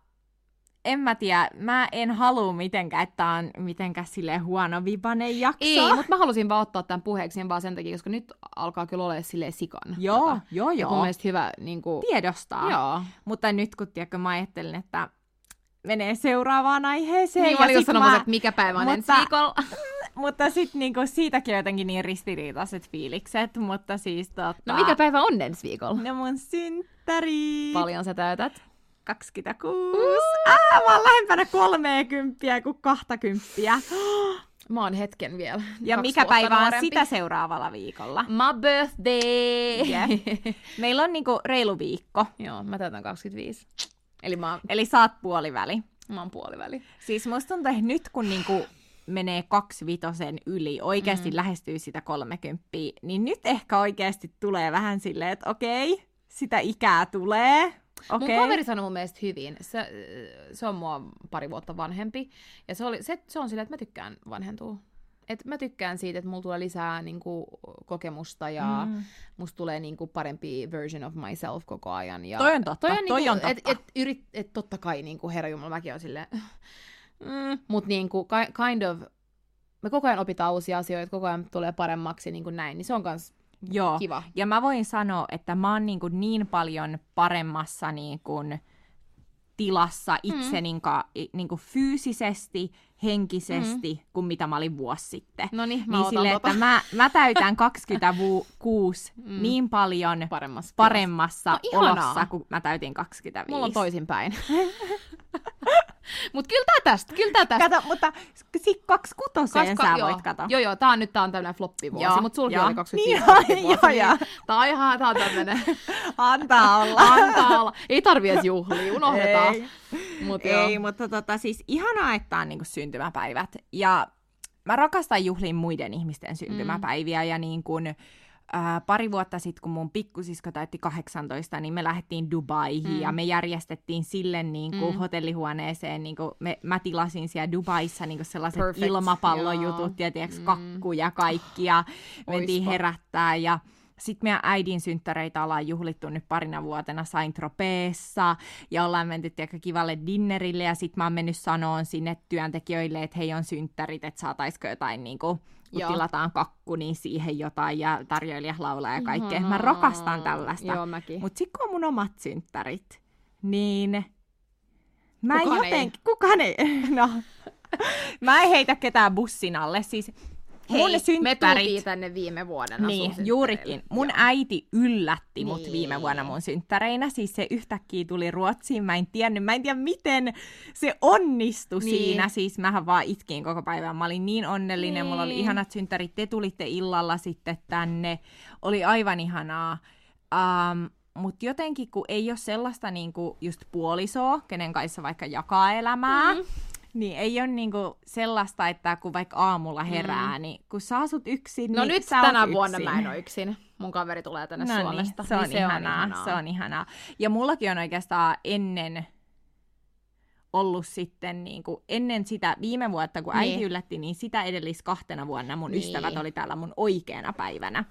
en mä tiedä, mä en halua mitenkään, että tää on mitenkään silleen huono vibanen jakso. Ei, mutta mä halusin vaan ottaa tämän puheeksi vaan sen takia, koska nyt alkaa kyllä olemaan silleen sikan. Joo, tätä. joo, Ja mun joo. mielestä hyvä, niin kuin, Tiedostaa. joo. Mutta nyt kun tiedätkö, mä ajattelin, että menee seuraavaan aiheeseen. Niin, ja mä olin just sit sanomassa, mä- että mikä päivä on mutta- ensi viikolla. Mutta sitten niinku, siitäkin on jotenkin niin ristiriitaiset fiilikset, mutta siis tota... No mikä päivä on ensi viikolla? No mun synttäri. Paljon sä täytät? 26. Ah, mä oon lähempänä 30 kuin 20. Mä oon hetken vielä. Ja mikä päivä on nuorempi. sitä seuraavalla viikolla? My birthday! Jep. Meillä on niinku reilu viikko, Joo, mä täytän 25. Eli mä, oon- eli saat puoliväli. mä oon puoliväli. Siis musta tuntuu, että nyt kun niinku menee kaksi vitosen yli, oikeasti mm. lähestyy sitä 30, niin nyt ehkä oikeasti tulee vähän silleen, että okei, sitä ikää tulee. Mun Okei. kaveri sanoi mun mielestä hyvin. Se, se on mua pari vuotta vanhempi. Ja se, oli, se, se on silleen, että mä tykkään vanhentua. Et mä tykkään siitä, että mulla tulee lisää niinku, kokemusta ja mm. Musta tulee niinku, parempi version of myself koko ajan. Ja Toi on totta, toi niinku, on Et, totta. et, yrit, et totta kai, niinku, herra Jumala, mäkin on silleen, mm, mutta niinku, ki- kind of, me koko ajan opitaan uusia asioita, koko ajan tulee paremmaksi niin kuin näin, niin se on kans Joo. kiva. Ja mä voin sanoa, että mä oon niin, kuin niin paljon paremmassa niin kuin tilassa itse niin kuin, niin kuin fyysisesti, henkisesti, mm. kuin mitä mä olin vuosi sitten. No niin, mä niin silleen, tota että mä, mä täytän 26 mm. niin paljon paremmassa. paremmassa No, ihanaa. olossa, kun mä täytin 25. Mulla on toisinpäin. Mut kyllä tää tästä, kyllä tää tästä. Kato, mutta sit 26 Kaska- sä joo. voit kato. Joo, joo, tää on nyt tää on tämmönen floppivuosi, Joo, mut sulki joo. oli 25 Niin, joo, joo. niin Tää on ihan, tää on tämmönen. Antaa olla. Antaa olla. Ei tarvii edes juhlia, unohdetaan. Ei. Mut Ei, joo. mutta tota, siis ihanaa, että on niinku syntymäpäivät. Ja mä rakastan juhliin muiden ihmisten syntymäpäiviä. Mm. Ja niin kun, ää, pari vuotta sitten, kun mun pikkusisko täytti 18, niin me lähdettiin Dubaihin mm. ja me järjestettiin sille niin kuin Mm. hotellihuoneeseen. Niin kuin me, mä tilasin siellä Dubaissa niin kuin sellaiset Perfect, ilmapallojutut ja tiiäks, Mm. kakku ja kaikki. Ja mentiin Oispa. herättää ja sitten meidän äidin synttäreitä ollaan juhlittu nyt parina vuotena Saint Tropezissa ja ollaan menty tiedätkö, kivalle dinnerille ja sitten mä oon mennyt sanoon sinne työntekijöille, että hei on synttärit, että saataisiko jotain niin kuin, kun Joo. tilataan kakku, niin siihen jotain ja tarjoilijat laulaa ja kaikkea. Mä rakastan tällaista. Joo, mäkin. Mutta sitten kun on mun omat synttärit, niin mä Kukaan en ei. jotenkin, kukaan ei, no, mä en heitä ketään bussin alle. Siis Hei, me synttärit... tultiin tänne viime vuonna Niin, juurikin. Mun Joo. äiti yllätti mut Niin. viime vuonna mun synttäreinä. Siis se yhtäkkiä tuli Ruotsiin. Mä en tiennyt, mä en tiedä miten se onnistui Niin. siinä. Siis mähän vaan itkin koko päivän. Mä olin niin onnellinen. Mulla oli Niin. ihanat synttärit. Te tulitte illalla sitten tänne. Oli aivan ihanaa. Um, mutta jotenkin, kun ei ole sellaista niinku just puolisoa, kenen kanssa vaikka jakaa elämää, Mm. Niin ei ole niinku sellaista, että kun vaikka aamulla herää, mm. niin kun sä asut yksin, No niin nyt sä tänä yksin. vuonna mä en ole yksin. Mun kaveri tulee tänne No Suomesta. Niin, se, on niin ihanaa, on ihanaa. se on ihanaa. Ja mullakin on oikeastaan ennen ollut sitten niin kuin, ennen sitä viime vuotta, kun äiti Niin. yllätti, niin sitä edellis kahtena vuonna mun Niin. ystävät oli täällä mun oikeana päivänä.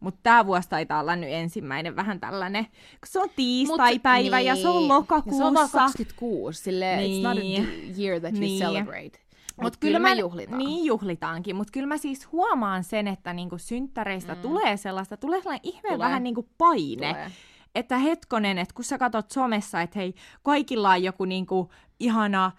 Mutta tämä vuosi taitaa olla nyt ensimmäinen vähän tällainen, kun se on tiistai-päivä ja se on niin. lokakuussa. Se on vaan 26, silleen Niin. it's not a d- year that Niin. celebrate. Mut Mut kyllä me mä- juhlitaan. Niin juhlitaankin, mutta kyllä mä siis huomaan sen, että niinku synttäreistä mm. tulee sellaista, tulee sellainen ihmeen Tulee. vähän niinku paine. Tulee. Että hetkonen, että kun sä katot somessa, että hei, kaikilla on joku niinku ihana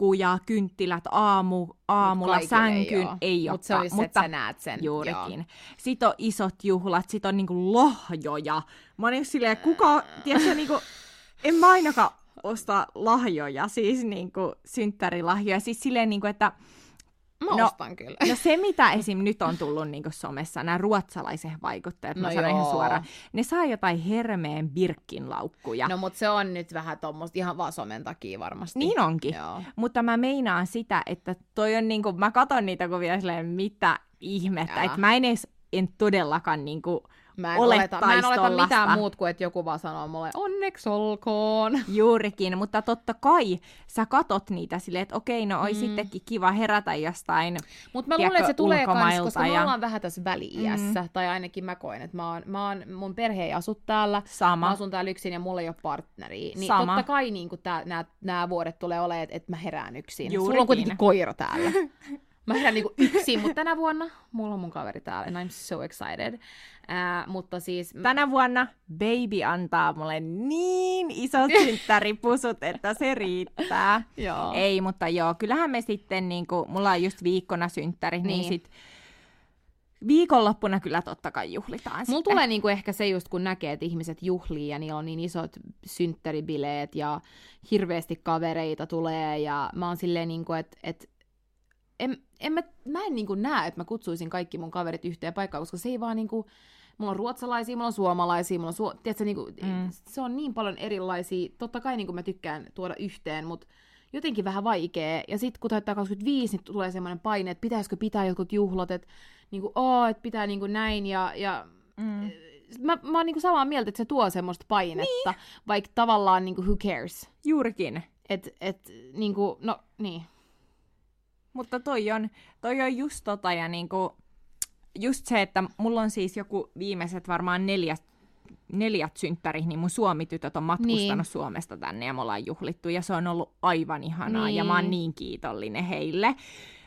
kakku ja kynttilät aamu, aamulla Kaikille sänkyyn, ei ole. Mut se on just se, että sä näet sen. Juurikin. Joo. Sitten on isot juhlat, sit on niinku lahjoja. Mä niinku silleen, kuka, tiedätkö, niinku, en mä ainakaan osta lahjoja, siis niinku synttärilahjoja. Siis silleen niinku, että Mä No, ostan kyllä. No se, mitä esim. nyt on tullut niin somessa, nämä ruotsalaiset vaikuttajat, mä No sanon ihan suoraan, ne saa jotain hermeen birkkinlaukkuja. No mut se on nyt vähän tommoista ihan vaan somen takia varmasti. niin onkin. Joo. Mutta mä meinaan sitä, että toi on niinku, mä katon niitä kuvia silleen, mitä ihmettä, että mä en edes en todellakaan niinku Mä en, oleta, mä en oleta mitään muut kuin, että joku vaan sanoo mulle onneksi olkoon. juurikin, mutta totta kai sä katot niitä silleen, että okei, no oi Mm. sittenkin kiva herätä jostain. Mutta mä luulen, että se tulee kans, koska me ja- ollaan vähän tässä väli-iässä, tai ainakin mä koen, että mä oon, mä oon, mun perhe ei asu täällä, Sama. mä asun täällä yksin ja mulla ei ole partneria. Niin Sama. totta kai niin nämä vuodet tulee olemaan, että, että mä herään yksin. Sulla Juurikin. on kuitenkin koira täällä. Mä herään niinku yksin, mutta tänä vuonna mulla on mun kaveri täällä, and I'm so excited. Äh, mutta siis... Tänä vuonna baby antaa mulle niin isot synttäripusut, että se riittää. Joo. Ei, mutta joo, kyllähän me sitten, niin kuin, mulla on just viikkona synttäri, niin, Niin. niin sit viikonloppuna kyllä totta kai juhlitaan Mulla sitten. tulee niinku ehkä se just, kun näkee, että ihmiset juhlii ja niillä on niin isot synttäribileet ja hirveästi kavereita tulee ja mä oon silleen niinku, että et, en, en mä, mä en niinku näe, että mä kutsuisin kaikki mun kaverit yhteen paikkaan, koska se ei vaan niinku, mulla on ruotsalaisia, mulla on suomalaisia, mulla on su- tiedätkö, niinku, Mm. se on niin paljon erilaisia, totta kai niinku mä tykkään tuoda yhteen, mutta jotenkin vähän vaikea. Ja sitten kun täyttää 25, niin tulee semmoinen paine, että pitäisikö pitää jotkut juhlat, että niinku, oo, että pitää niinku näin ja, ja Mm. mä, mä oon niinku samaa mieltä, että se tuo semmoista painetta, niin. vaikka tavallaan niinku who cares. Juurikin. Et, et niinku, no niin. Mutta toi on, toi on just tota, ja niinku, just se, että mulla on siis joku viimeiset varmaan neljät, neljät synttärit, niin mun suomitytöt on matkustanut Niin. Suomesta tänne ja me ollaan juhlittu ja se on ollut aivan ihanaa niin. ja mä oon Niin. niin kiitollinen heille.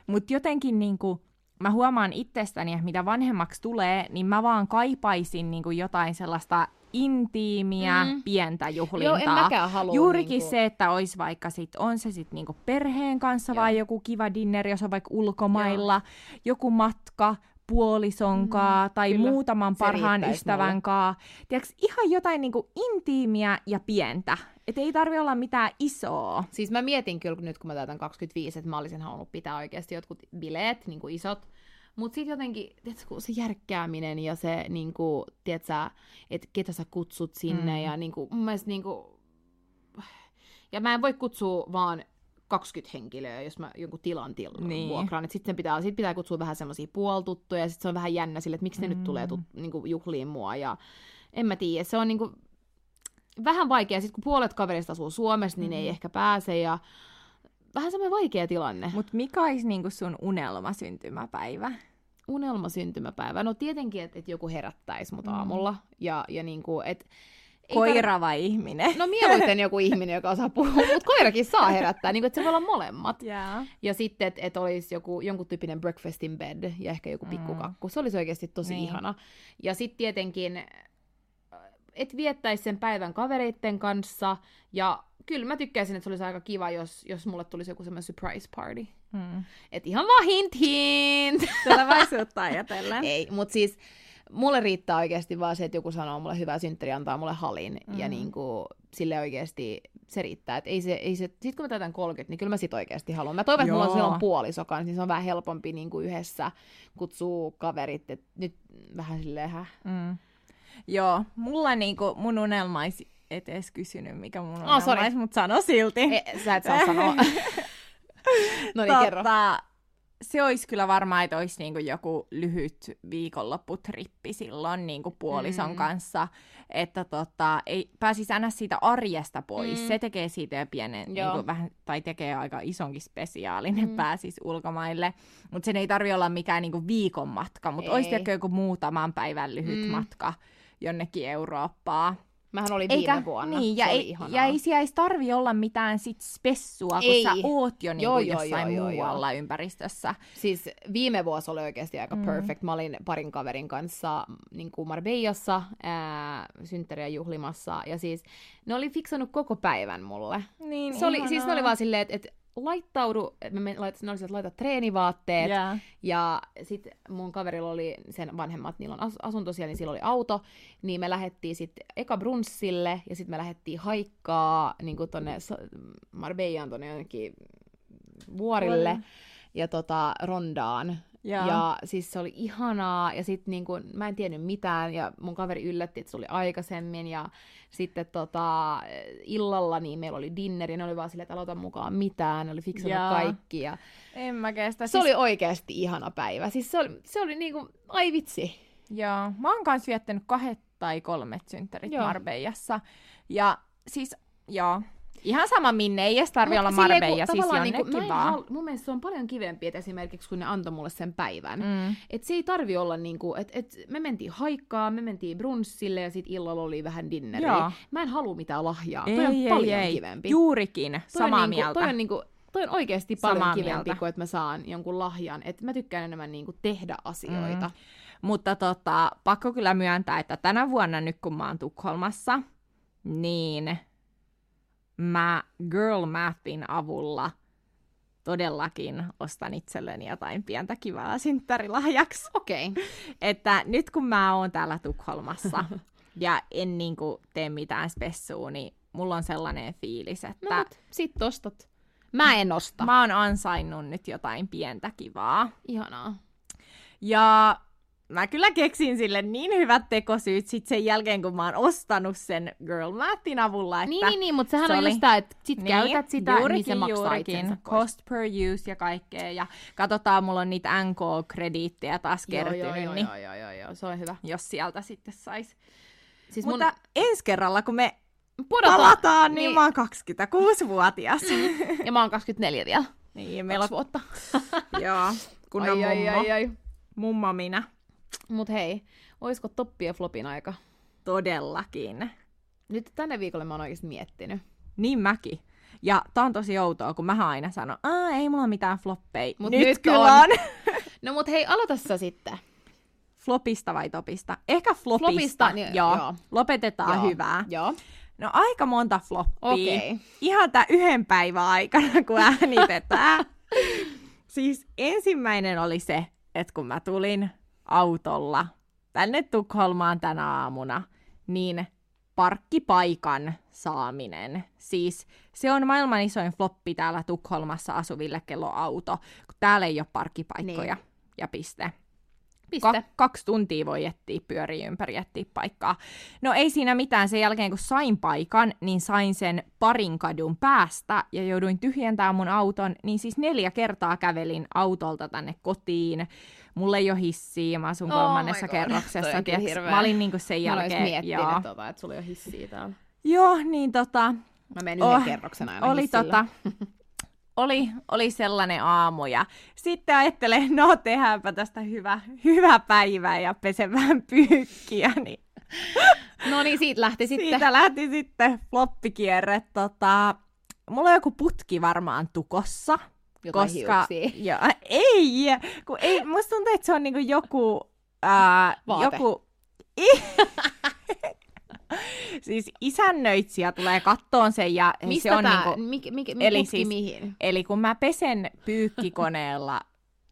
Mutta jotenkin niinku, mä huomaan itsestäni, että mitä vanhemmaksi tulee, niin mä vaan kaipaisin niinku jotain sellaista intiimiä, Mm. pientä juhlintaa. Joo, en mäkään halua. Juurikin niinku, se, että olisi vaikka sit, on se sitten niinku perheen kanssa Joo. vai joku kiva dinner, jos on vaikka ulkomailla, joku matka puolisonkaa mm, tai kyllä. muutaman parhaan ystävän kaa. Tiedätkö, ihan jotain niinku intiimiä ja pientä. Et ei tarvi olla mitään isoa. Siis mä mietin kyllä nyt, kun mä täytän 25, että mä olisin halunnut pitää oikeasti jotkut bileet, niin kuin isot. Mutta sitten jotenkin, tiedätkö, kun se järkkääminen ja se, niin kuin, tiedätkö, että ketä sä kutsut sinne Mm. ja niin kuin, mun mielestä niin kuin, ja mä en voi kutsua vaan 20 henkilöä, jos mä jonkun tilan til- Niin. vuokraan. Sitten pitää, sit pitää kutsua vähän semmoisia puoltuttuja, ja sitten se on vähän jännä sille, että miksi ne mm. Mm. nyt tulee tut, niinku, juhliin mua. Ja en mä tiedä, se on niinku, vähän vaikea. Sitten kun puolet kaverista asuu Suomessa, niin mm. ei ehkä pääse. Ja vähän semmoinen vaikea tilanne. Mutta mikä olisi niinku sun unelma syntymäpäivä? Unelma syntymäpäivä. No tietenkin, että et joku herättäisi mut aamulla. Ja, ja niinku, et, Koira vai ihminen? No mieluiten joku ihminen, joka osaa puhua, mutta koirakin saa herättää, niin kuin, että se voi olla molemmat. Yeah. Ja sitten, että et olisi joku, jonkun tyyppinen breakfast in bed ja ehkä joku pikkukakku. Se olisi oikeasti tosi niin. ihana. Ja sitten tietenkin, että viettäisi sen päivän kavereitten kanssa. Ja kyllä mä tykkäisin, että se olisi aika kiva, jos, jos mulle tulisi joku semmoinen surprise party. Mm. Et ihan vaan hint hint. Tulevaisuutta ajatellen. Ei, mutta siis mulle riittää oikeasti vaan se, että joku sanoo mulle hyvä synttäri, antaa mulle halin. Mm. Ja niinku, sille oikeasti se riittää. Et ei se, ei se, sit kun mä täytän 30, niin kyllä mä sit oikeasti haluan. Mä toivon, että mulla on silloin puolisokan, niin se on vähän helpompi niinku yhdessä kutsuu kaverit. Et nyt vähän silleen, hä? Mm. Joo, mulla niinku mun unelmais et edes kysynyt, mikä mun Oh, unelmais, sorry. mutta sano silti. E, sä et saa sanoa. no niin, kerro. Tota, se olisi kyllä varmaan, että olisi niinku joku lyhyt viikonlopputrippi silloin niinku puolison Mm. kanssa, että tota, ei pääsisi aina siitä arjesta pois. Mm. Se tekee siitä jo pienen, Joo. niinku vähän, tai tekee aika isonkin spesiaalinen, Mm. pääsisi ulkomaille. Mutta sen ei tarvi olla mikään niinku viikon matka, mutta olisi joku muutaman päivän lyhyt mm. matka jonnekin Eurooppaan. Mähän olin viime vuonna. Niin, ja, oli ei, ja ei siellä edes tarvi olla mitään sit spessua, kun Ei. sä oot jo niinku Joo, joo, jossain joo, muualla joo. ympäristössä. Siis viime vuosi oli oikeasti aika Mm. perfect. Mä olin parin kaverin kanssa niin kuin Marbeijossa ää, synttäriä juhlimassa. Ja siis ne oli fiksannut koko päivän mulle. Niin, Se oli, siis ne oli vaan silleen, että et, laittaudu, me, me lait, ne oli laita treenivaatteet. Yeah. Ja sitten mun kaverilla oli sen vanhemmat, niillä on as- asunto siellä, niin sillä oli auto. Niin me lähdettiin sitten eka brunssille ja sitten me lähdettiin haikkaa niin kuin tonne Marbeijan tonne jonnekin vuorille. Vuorille. Ja tota, rondaan. Joo. Ja siis se oli ihanaa, ja sitten niinku, mä en tiennyt mitään, ja mun kaveri yllätti, että se oli aikaisemmin, ja sitten tota, illalla niin meillä oli dinneri, ne oli vaan silleen, että aloita mukaan mitään, ne oli fiksannut Joo. kaikki, ja En mä kestä. se oli oikeasti ihana päivä. Siis se oli, se oli niinku, ai vitsi. Joo, mä oon kanssa viettänyt kahdet tai kolmet synttärit Joo. Marbejassa. Ja siis, joo, ihan sama minne, ei edes tarvi olla Marbeija, siis tavallaan jonnekin niinku, mä en vaan. hal- mun mielestä se on paljon kivempi, että esimerkiksi kun ne antoi mulle sen päivän, Mm. Et se ei tarvi olla niinku, että et me mentiin haikkaa, me mentiin brunssille ja sit illalla oli vähän dinneri. Joo. Mä en halua mitään lahjaa. Ei, toi on ei, paljon ei. kivempi. Juurikin, toi samaa on niinku, mieltä. Toi on, niinku, toi on oikeasti paljon Samaa kivempi mieltä. kuin, että mä saan jonkun lahjan. Et mä tykkään enemmän niinku tehdä asioita. Mm. Mutta tota, pakko kyllä myöntää, että tänä vuonna nyt kun mä oon Tukholmassa, niin mä Girl Mathin avulla todellakin ostan itselleni jotain pientä kivaa synttärilahjaksi. Okei. Okay. Että nyt kun mä oon täällä Tukholmassa ja en niinku tee mitään spessua, niin mulla on sellainen fiilis, No että mut sit ostat. Mä en osta. mä oon ansainnut nyt jotain pientä kivaa. Ihanaa. Ja mä kyllä keksin sille niin hyvät tekosyyt sit sen jälkeen, kun mä oon ostanut sen Girl Mathin avulla, että Niin, niin, niin, mutta sehän se on oli- just tää, että sit käytät sitä, juurikin, niin se maksaa juurikin. Cost per use ja kaikkea. Ja katsotaan, mulla on niitä NK-krediittejä taas Joo, kertynyt, joo, joo, niin joo, joo, joo, joo, se on hyvä. jos sieltä sitten sais. Siis Mutta mun... ensi kerralla, kun me Pudotaan. palataan, niin, Niin. niin mä oon 26-vuotias. Ja mä oon 24 vielä. niin, meillä on, vuotta. joo, kun on ai, ai, mummo, ai, ai. mummo minä. Mut hei, oisko toppi ja flopin aika? Todellakin. Nyt tänne viikolle mä oon oikeesti miettinyt. Niin mäkin. Ja tää on tosi outoa, kun mä aina sanon, Aa, ei mulla mitään floppeja. Mut nyt, nyt kyllä on. on. No mut hei, aloita sä sitten. Flopista vai topista? Ehkä flopista. Flopista, niin- joo. joo. Lopetetaan Joo, hyvää. Joo. No aika monta floppia. Okei. Ihan tää yhden päivän aikana, kun äänitetään. siis ensimmäinen oli se, että kun mä tulin autolla tänne Tukholmaan tänä aamuna, niin parkkipaikan saaminen. Siis se on maailman isoin floppi täällä Tukholmassa asuville, kello auto, kun täällä ei ole parkkipaikkoja. Niin. Ja piste. Piste. Ka- kaksi tuntia voi etsiä pyöriä ympäri etsiä paikkaa. No ei siinä mitään. Sen jälkeen kun sain paikan, niin sain sen parin kadun päästä ja jouduin tyhjentämään mun auton. Niin siis neljä kertaa kävelin autolta tänne kotiin. Mulla ei ole hissiä, mä asun Oh kolmannessa kerroksessa. Mä olin niinku sen Mä oon jälkeen... miettinyt, joo. tota, että sulla ei ole hissiä täällä. joo, niin tota... Mä yhden Oh, kerroksen aina oli hissillä. tota, oli, oli sellainen aamu ja sitten ajattelen, no tehdäänpä tästä hyvä, hyvä päivä ja pesen vähän pyykkiä, niin No niin, siitä lähti sitten. siitä lähti sitten floppikierre. Tota, mulla on joku putki varmaan tukossa, Jotain koska... hiuksia. Jo, ei, kun ei, musta tuntuu, että se on niinku joku... Ää, Vaate. joku siis isännöitsijä tulee kattoon sen ja Mistä se on tää, niinku, mik, mik, mik, eli siis- mihin? eli kun mä pesen pyykkikoneella,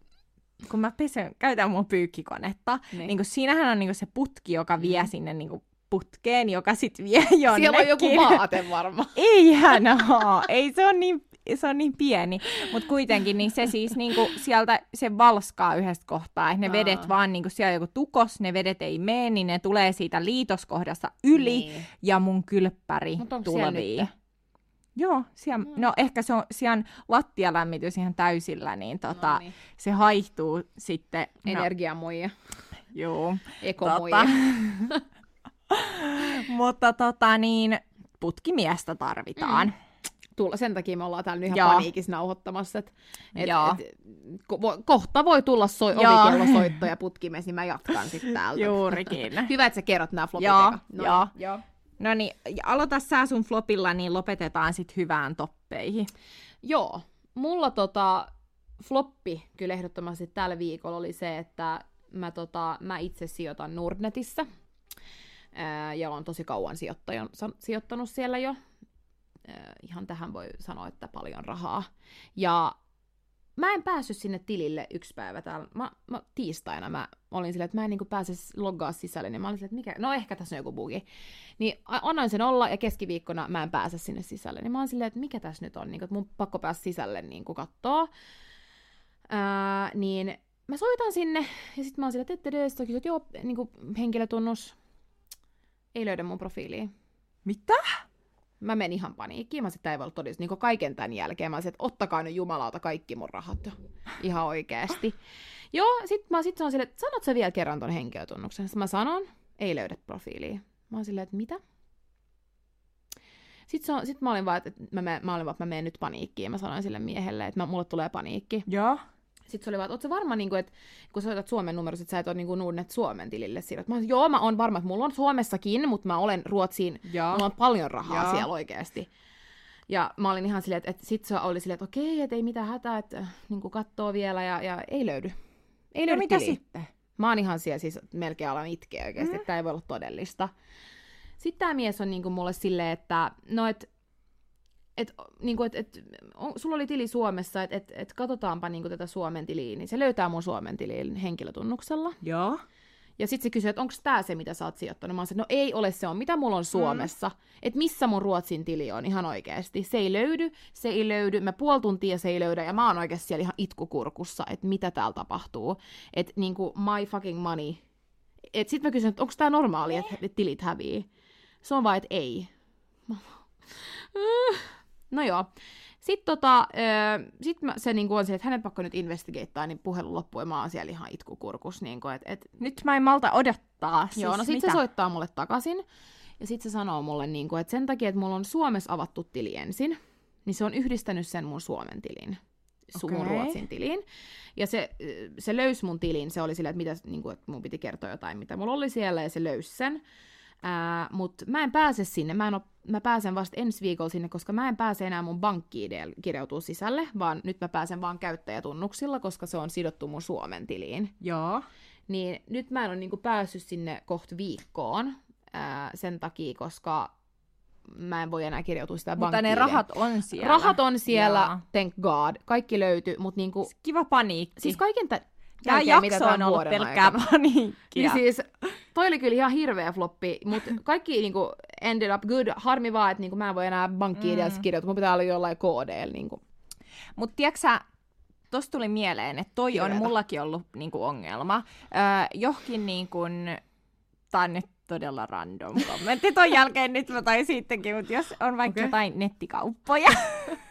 kun mä pesen, käytän mun pyykkikonetta, Niin. niin, niin kun siinähän on niinku se putki, joka vie sinne niinku putkeen, joka sit vie jonnekin. Siellä on joku vaate varmaan. Eihän oo. Ei se on niin, se on niin pieni. Mutta kuitenkin niin se siis niinku, sieltä se valskaa yhdestä kohtaa. Että ne Aa. vedet vaan, niinku, siellä joku tukos, ne vedet ei mene, niin ne tulee siitä liitoskohdasta yli Niin. ja mun kylppäri tulvii. Joo, siellä, no ehkä se on siellä lattialämmitys ihan täysillä, niin tota, No niin. se haihtuu sitten. No, Energiamuija, joo. ekomuija. Tota, mutta tota niin, putkimiestä tarvitaan. Mm. Tulla, sen takia me ollaan täällä nyt ihan Joo. paniikissa nauhoittamassa. Et, et, et, ko, kohta voi tulla soi, Joo. ovikellosoitto ja putkimies, niin mä jatkan sitten täältä. Juurikin. Hyvä, että sä kerrot nämä flopit Joo. No, joo. joo. No niin, aloita sä sun flopilla, niin lopetetaan sitten hyvään toppeihin. Joo, mulla tota, floppi kyllä ehdottomasti tällä viikolla oli se, että mä, tota, mä itse sijoitan Nordnetissä. Ää, ja on tosi kauan sijoittanut siellä jo. Ää, ihan tähän voi sanoa, että paljon rahaa. Ja mä en päässyt sinne tilille yksi päivä täällä. Mä, mä, tiistaina mä olin silleen, että mä en niin pääse loggaa sisälle, niin mä olin silleen, että mikä, no ehkä tässä on joku bugi. Niin annoin sen olla, ja keskiviikkona mä en pääse sinne sisälle. Niin mä oon silleen, että mikä tässä nyt on, niin että mun pakko päästä sisälle niin kattoo. Ää, niin mä soitan sinne, ja sitten mä oon silleen, että ette että joo, niin henkilötunnus, ei löydä mun profiiliin. Mitä? Mä menin ihan paniikkiin, mä sitä ei voi todista, niin kaiken tämän jälkeen. Mä olisin, että ottakaa nyt jumalauta kaikki mun rahat jo. Ihan oikeesti. Joo, sit mä sit sanon silleen, että sanot sä vielä kerran ton henkilötunnuksen. Sitten mä sanon, ei löydä profiilia. Mä oon silleen, että mitä? Sitten on, sit mä olin vaan, että mä, mä olin vaan, että mä menen nyt paniikkiin. Mä sanoin sille miehelle, että mä, mulle tulee paniikki. Joo. Sitten se oli vaan, että varma, niin kuin, että kun soitat Suomen numerosta, että sä et ole niin kuin Nordnet Suomen tilille siirrot. Mä olin, joo, mä oon varma, että mulla on Suomessakin, mutta mä olen Ruotsiin Joo. Mulla on paljon rahaa Joo. siellä oikeasti. Ja mä olin ihan silleen, että, että sit se oli silleen, että okei, että ei mitään hätää, että niin kuin katsoo vielä ja, ja ei löydy. Ei No löydy mitä tiliä. sitten? Mä oon ihan siellä siis melkein alan itkeä oikeasti, mm. että tää ei voi olla todellista. Sitten tämä mies on niinku mulle silleen, että no et, et, niinku, et, et, on, sulla oli tili Suomessa, että et, et katsotaanpa niinku tätä Suomen tiliä, niin se löytää mun Suomen tilin henkilötunnuksella. Joo. Ja sitten se kysyi, että onko tämä se, mitä sä oot sijoittanut. Mä oon no ei ole se on, mitä mulla on Suomessa. Mm. Että missä mun Ruotsin tili on ihan oikeasti. Se ei löydy, se ei löydy. Mä puoli tuntia se ei löydä ja mä oon oikeasti siellä ihan itkukurkussa, että mitä täällä tapahtuu. Että niinku my fucking money. Et sit mä kysyn, että onko tää normaali, että tilit hävii. Se on vaan, että ei. No joo. Sitten tota, sit mä, se niinku on se, että hänen pakko nyt investigateaa, niin puhelu loppuu ja mä oon siellä ihan itkukurkus. Niinku, että et, Nyt mä en malta odottaa. Siis Joo, no sit mitä? se soittaa mulle takaisin. Ja sit se sanoo mulle, niin kuin, että sen takia, että mulla on Suomessa avattu tili ensin, niin se on yhdistänyt sen mun Suomen tilin, su- mun Okei. Ruotsin tiliin. Ja se, se löysi mun tilin, se oli silleen, että, mitä, niin kuin, että mun piti kertoa jotain, mitä mulla oli siellä, ja se löysi sen. Ää, mut mä en pääse sinne, mä, en oo, mä pääsen vasta ensi viikolla sinne, koska mä en pääse enää mun pankki kirjautua sisälle, vaan nyt mä pääsen vaan käyttäjätunnuksilla, koska se on sidottu mun Suomen tiliin. Joo. Niin nyt mä en ole niinku päässyt sinne kohta viikkoon ää, sen takia, koska mä en voi enää kirjautua sitä Mutta ne rahat on siellä. Rahat on siellä, Joo. thank god. Kaikki löytyy, mutta niinku, Kiva paniikki. siis kaiken tä- Tämä jakso on ollut pelkkää paniikkia. Niin siis, toi oli kyllä ihan hirveä floppi, mutta kaikki niinku ended up good. Harmi vaan, että niinku mä en voi enää pankkiin mm. kirjoittaa, mun pitää olla jollain koodeilla. Niinku. Mutta tiedätkö tosta tuli mieleen, että toi on Hirveetä. mullakin ollut niinku ongelma. Öö, johonkin niinku, tää on nyt todella random kommentti ton jälkeen, nyt mä tain sittenkin, mutta jos on vaikka okay. jotain nettikauppoja,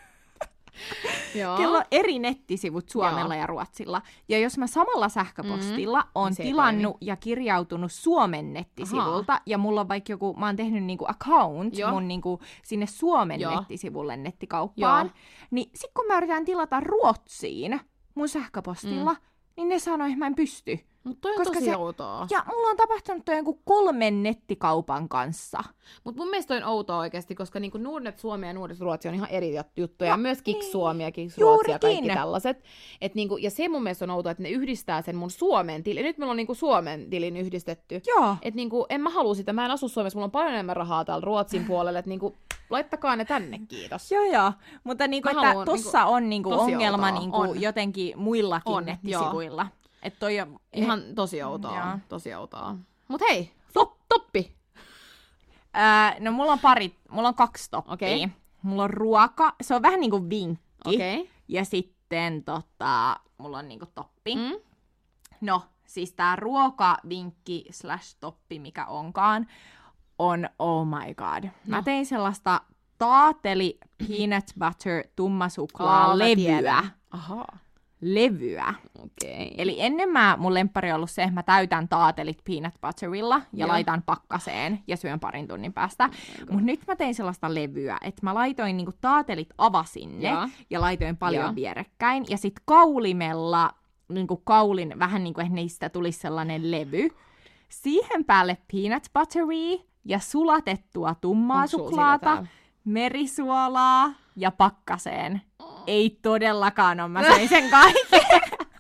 Joo. kello on eri nettisivut Suomella ja Ruotsilla, ja jos mä samalla sähköpostilla mm, on Niin tilannut ja kirjautunut Suomen nettisivulta, ja mulla on vaikka joku, mä oon tehnyt niinku account Joo. mun niinku sinne Suomen Joo. nettisivulle nettikauppaan, Joo. niin sit kun mä yritän tilata Ruotsiin mun sähköpostilla, Mm. niin ne sanoi, että mä en pysty. Mutta toi on Koska tosi se- outoa. Ja mulla on tapahtunut toi jonkun kolmen nettikaupan kanssa. Mutta mun mielestä toi on outoa oikeasti, koska niinku Nordnet Suomi ja Nordnet Ruotsi on ihan eri jut- juttuja. No, myös Kiks niin. Suomi ja Kiks Ruotsi ja kaikki tällaiset. Et niinku, ja se mun mielestä on outoa, että ne yhdistää sen mun Suomen tilin. Nyt meillä on niinku Suomen tilin yhdistetty. Joo. Et niinku, en mä halua sitä, mä en asu Suomessa, mulla on paljon enemmän rahaa täällä Ruotsin puolella, että niinku, laittakaa ne tänne, kiitos. Joo, joo. Mutta niinku, Mä että haluan, tossa on niinku ongelma outoa. niinku On. jotenkin muillakin On, nettisivuilla. Että toi on... Ihan tosi outoa, Joo. tosi outoa. Mut hei, top, toppi. Ää, no mulla on pari, mulla on kaksi toppia. Okei. Mulla on ruoka, se on vähän niinku vinkki. Okay. Ja sitten tota, mulla on niinku toppi. Mm? No, siis tää ruokavinkki slash toppi, mikä onkaan, on oh my god. Mä No. tein sellaista taateli peanut butter tummasuklaa Aa, mä levyä. tiedän. Levyä. Okei. Okay. Eli ennen mä, mun lemppari on ollut se, että mä täytän taatelit peanut butterilla ja Joo. laitan pakkaseen ja syön parin tunnin päästä. Oh Mutta nyt mä tein sellaista levyä, että mä laitoin niinku taatelit avasin ne Joo. ja laitoin paljon Joo. vierekkäin. Ja sit kaulimella, niinku kaulin vähän niin kuin, että niistä tulisi sellainen levy. Siihen päälle peanut buttery ja sulatettua tummaa Onks suklaata, merisuolaa ja pakkaseen. Ei todellakaan ole, mä söin sen kaiken.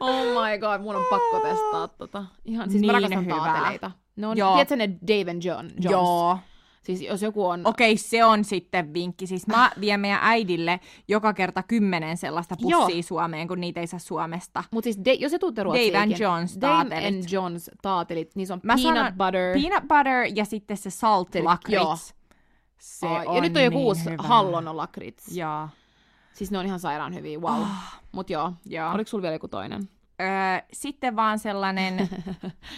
Oh my god, mun on pakko testaa tota. Ihan, siis Niin mä rakastan hyvää. taateleita. Ne on, Joo. tiedätkö ne Dave and John, Jones? Joo. Siis jos joku on... Okei, se on sitten vinkki. Siis mä vien meidän äidille joka kerta kymmenen sellaista pussia Joo. Suomeen, kun niitä ei saa Suomesta. Mut siis de, jos se tuutte ruotsiin Dave and ikinä- Jones Dave taatelit. and Jones taatelit, niissä on Mä peanut sanon butter. Peanut butter ja sitten se salt Joo. lakrits. Se Ai, on ja nyt on joku niin uusi hyvä. hallon lakrits. Joo. Siis ne on ihan sairaan hyviä, wow. Ah, Mut joo, joo. oliko sulla vielä joku toinen? Öö, sitten vaan sellainen,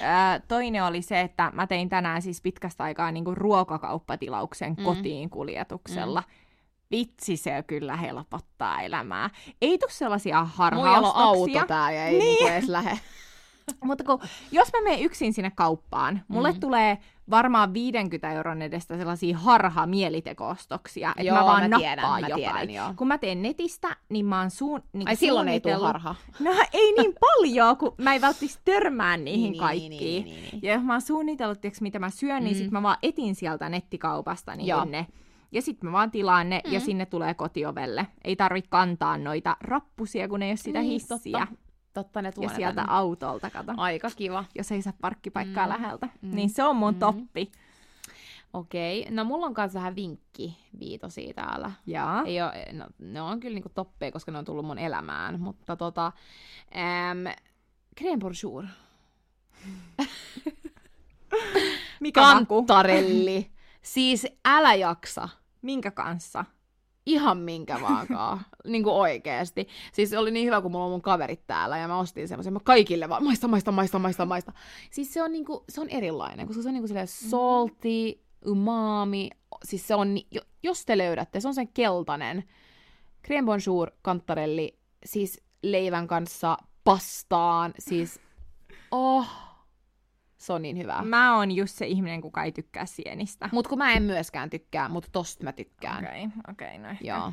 öö, toinen oli se, että mä tein tänään siis pitkästä aikaa niin ruokakauppatilauksen Mm. kotiin kuljetuksella. Vitsi, se kyllä helpottaa elämää. Ei tule sellaisia Mulla on auto harhaustoksia. tää ja ei niin. niinku edes lähe. Mutta kun, jos mä menen yksin sinne kauppaan, mulle Mm. tulee varmaan 50 euron edestä sellaisia harha mielitekoostoksia, että Joo, mä vaan mä tiedän, nappaan mä jotain. tiedän, joo. Kun mä teen netistä, niin mä oon suun, niin Ai silloin ei tule harha. No ei niin paljon, kun mä en välttis törmää niihin Niin, niin, kaikkiin. niin, niin, niin. Ja jos mä oon suunnitellut, tiiäks, mitä mä syön, niin Mm. sit mä vaan etin sieltä nettikaupasta niin Joo. ne. Ja sit mä vaan tilaan ne ja Mm. sinne tulee kotiovelle. Ei tarvi kantaa noita rappusia, kun ei ole sitä Niin, hissiä. Totta, totta ne tuo Ja ne sieltä tänne. autolta, kato. Aika kiva. Jos ei saa parkkipaikkaa Mm. läheltä. Mm. Niin se on mun Mm. toppi. Okei, no mulla on kanssa vähän vinkki viitosia täällä. Jaa. Ei oo, no, ne on kyllä niinku toppeja, koska ne on tullut mun elämään, mutta tota, äm, crème bonjour. Mikä maku? Kantarelli. siis älä jaksa. Minkä kanssa? Ihan minkä vaankaan. niin kuin oikeesti. Siis oli niin hyvä, kun mulla on mun kaverit täällä ja mä ostin semmoisen. Mä kaikille vaan maista, maista, maista, maista, maista. Siis se on, niinku, se on erilainen, koska se on niinku silleen salty, umami. Siis se on, jos te löydätte, se on sen keltainen. Crème bonjour, kantarelli, siis leivän kanssa pastaan. Siis, oh, se on niin hyvä. Mä oon just se ihminen, kuka ei tykkää sienistä. Mut kun mä en myöskään tykkää, mutta tosta mä tykkään. Okei, okei, no ehkä. Joo.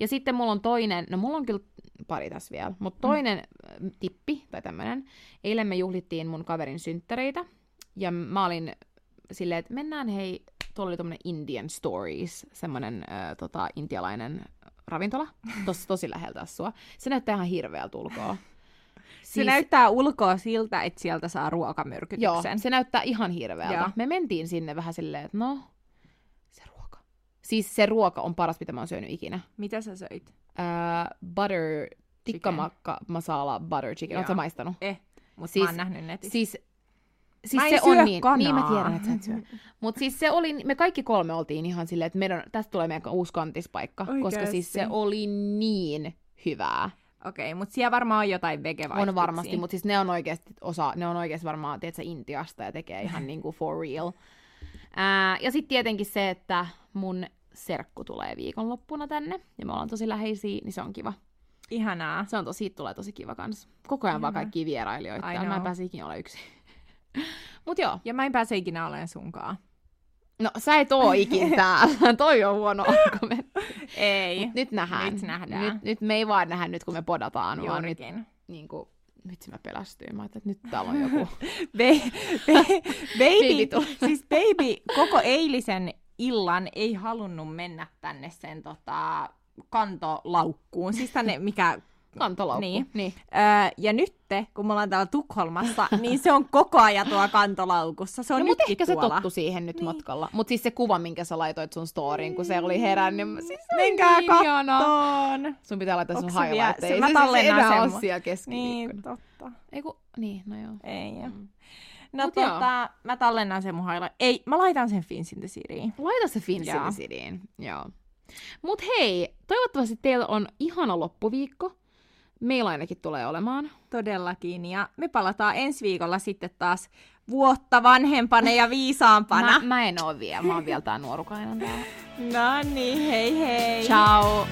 Ja sitten mulla on toinen, no mulla on kyllä pari tässä vielä, mutta toinen mm. tippi tai tämmönen. Eilen me juhlittiin mun kaverin synttäreitä ja mä olin silleen, että mennään hei, tuolla oli tommonen Indian Stories, semmonen äh, tota, intialainen ravintola, tossa tosi läheltä asua. Se näyttää ihan hirveältä ulkoa. Se näyttää ulkoa siltä, että sieltä saa ruokamyrkytyksen. Joo, se näyttää ihan hirveältä. Joo. Me mentiin sinne vähän silleen, että no, se ruoka. Siis se ruoka on paras, mitä mä oon syönyt ikinä. Mitä sä söit? uh, butter, tikkamakka, masala, butter chicken. Oletko maistanut? Eh, mutta Siis- mä oon nähnyt netissä. Siis, siis Mä se on niin. kanaa. Niin mä tiedän, että sä et syö. Mutta siis se oli, me kaikki kolme oltiin ihan silleen, että meidän, tästä tulee meidän uusi kantispaikka. Koska Oikeesti? siis se oli niin hyvää. Okei, mutta siellä varmaan on jotain vegevaihtoehtoja. On varmasti, mutta siis ne on oikeasti osa, ne on oikeasti varmaan, tiedätkö, Intiasta ja tekee ihan niinku for real. Ää, ja sitten tietenkin se, että mun serkku tulee viikonloppuna tänne, ja me ollaan tosi läheisiä, niin se on kiva. Ihanaa. Se on tosi, siitä tulee tosi kiva kans. Koko ajan vaan Ihanaa. kaikki vierailijoita. Mä en pääse ikinä olla yksin. Mut joo. Ja mä en pääse ikinä olemaan sunkaan. No sä et oo ikin täällä. Toi on huono argumentti. Ei. Mut nyt nähdään. Nyt nähdään. Nyt, nyt me ei vaan nähdä nyt, kun me podataan, vaan nyt Juurikin. niin kuin, vitsi mä pelästyin. Mä ajattelin, että nyt täällä on joku. Be- be- Baby baby, siis baby koko eilisen illan ei halunnut mennä tänne sen tota, kantolaukkuun, siis tänne mikä... Kantolaukku. Niin. niin. Öö, ja nyt, kun me ollaan täällä Tukholmassa, niin se on koko ajan tuo kantolaukussa. Se on No, mutta ehkä se tuolla. tottu siihen nyt Niin. matkalla. Mutta siis se kuva, minkä sä laitoit sun storyin, kun se oli herännyt, siis se Menkää niin kattoon! Sun pitää laittaa sun Onks se vielä- highlight. se- Ei mä se, siis enää ole siellä keskiviikkona. Niin, totta. Ei kun, niin, no joo. Ei. Mm. No Mut joo. tota, mä tallennan sen mun highlight. Ei, mä laitan sen Fins in the Cityin. Laita se Joo. Finsilisidiin. Joo. Mut hei, toivottavasti teillä on ihana loppuviikko. Meillä ainakin tulee olemaan. Todellakin. Ja me palataan ensi viikolla sitten taas vuotta vanhempana ja viisaampana. Mä, mä en oo vielä, mä oon vielä tää nuorukainen täällä. No niin, hei hei. Ciao!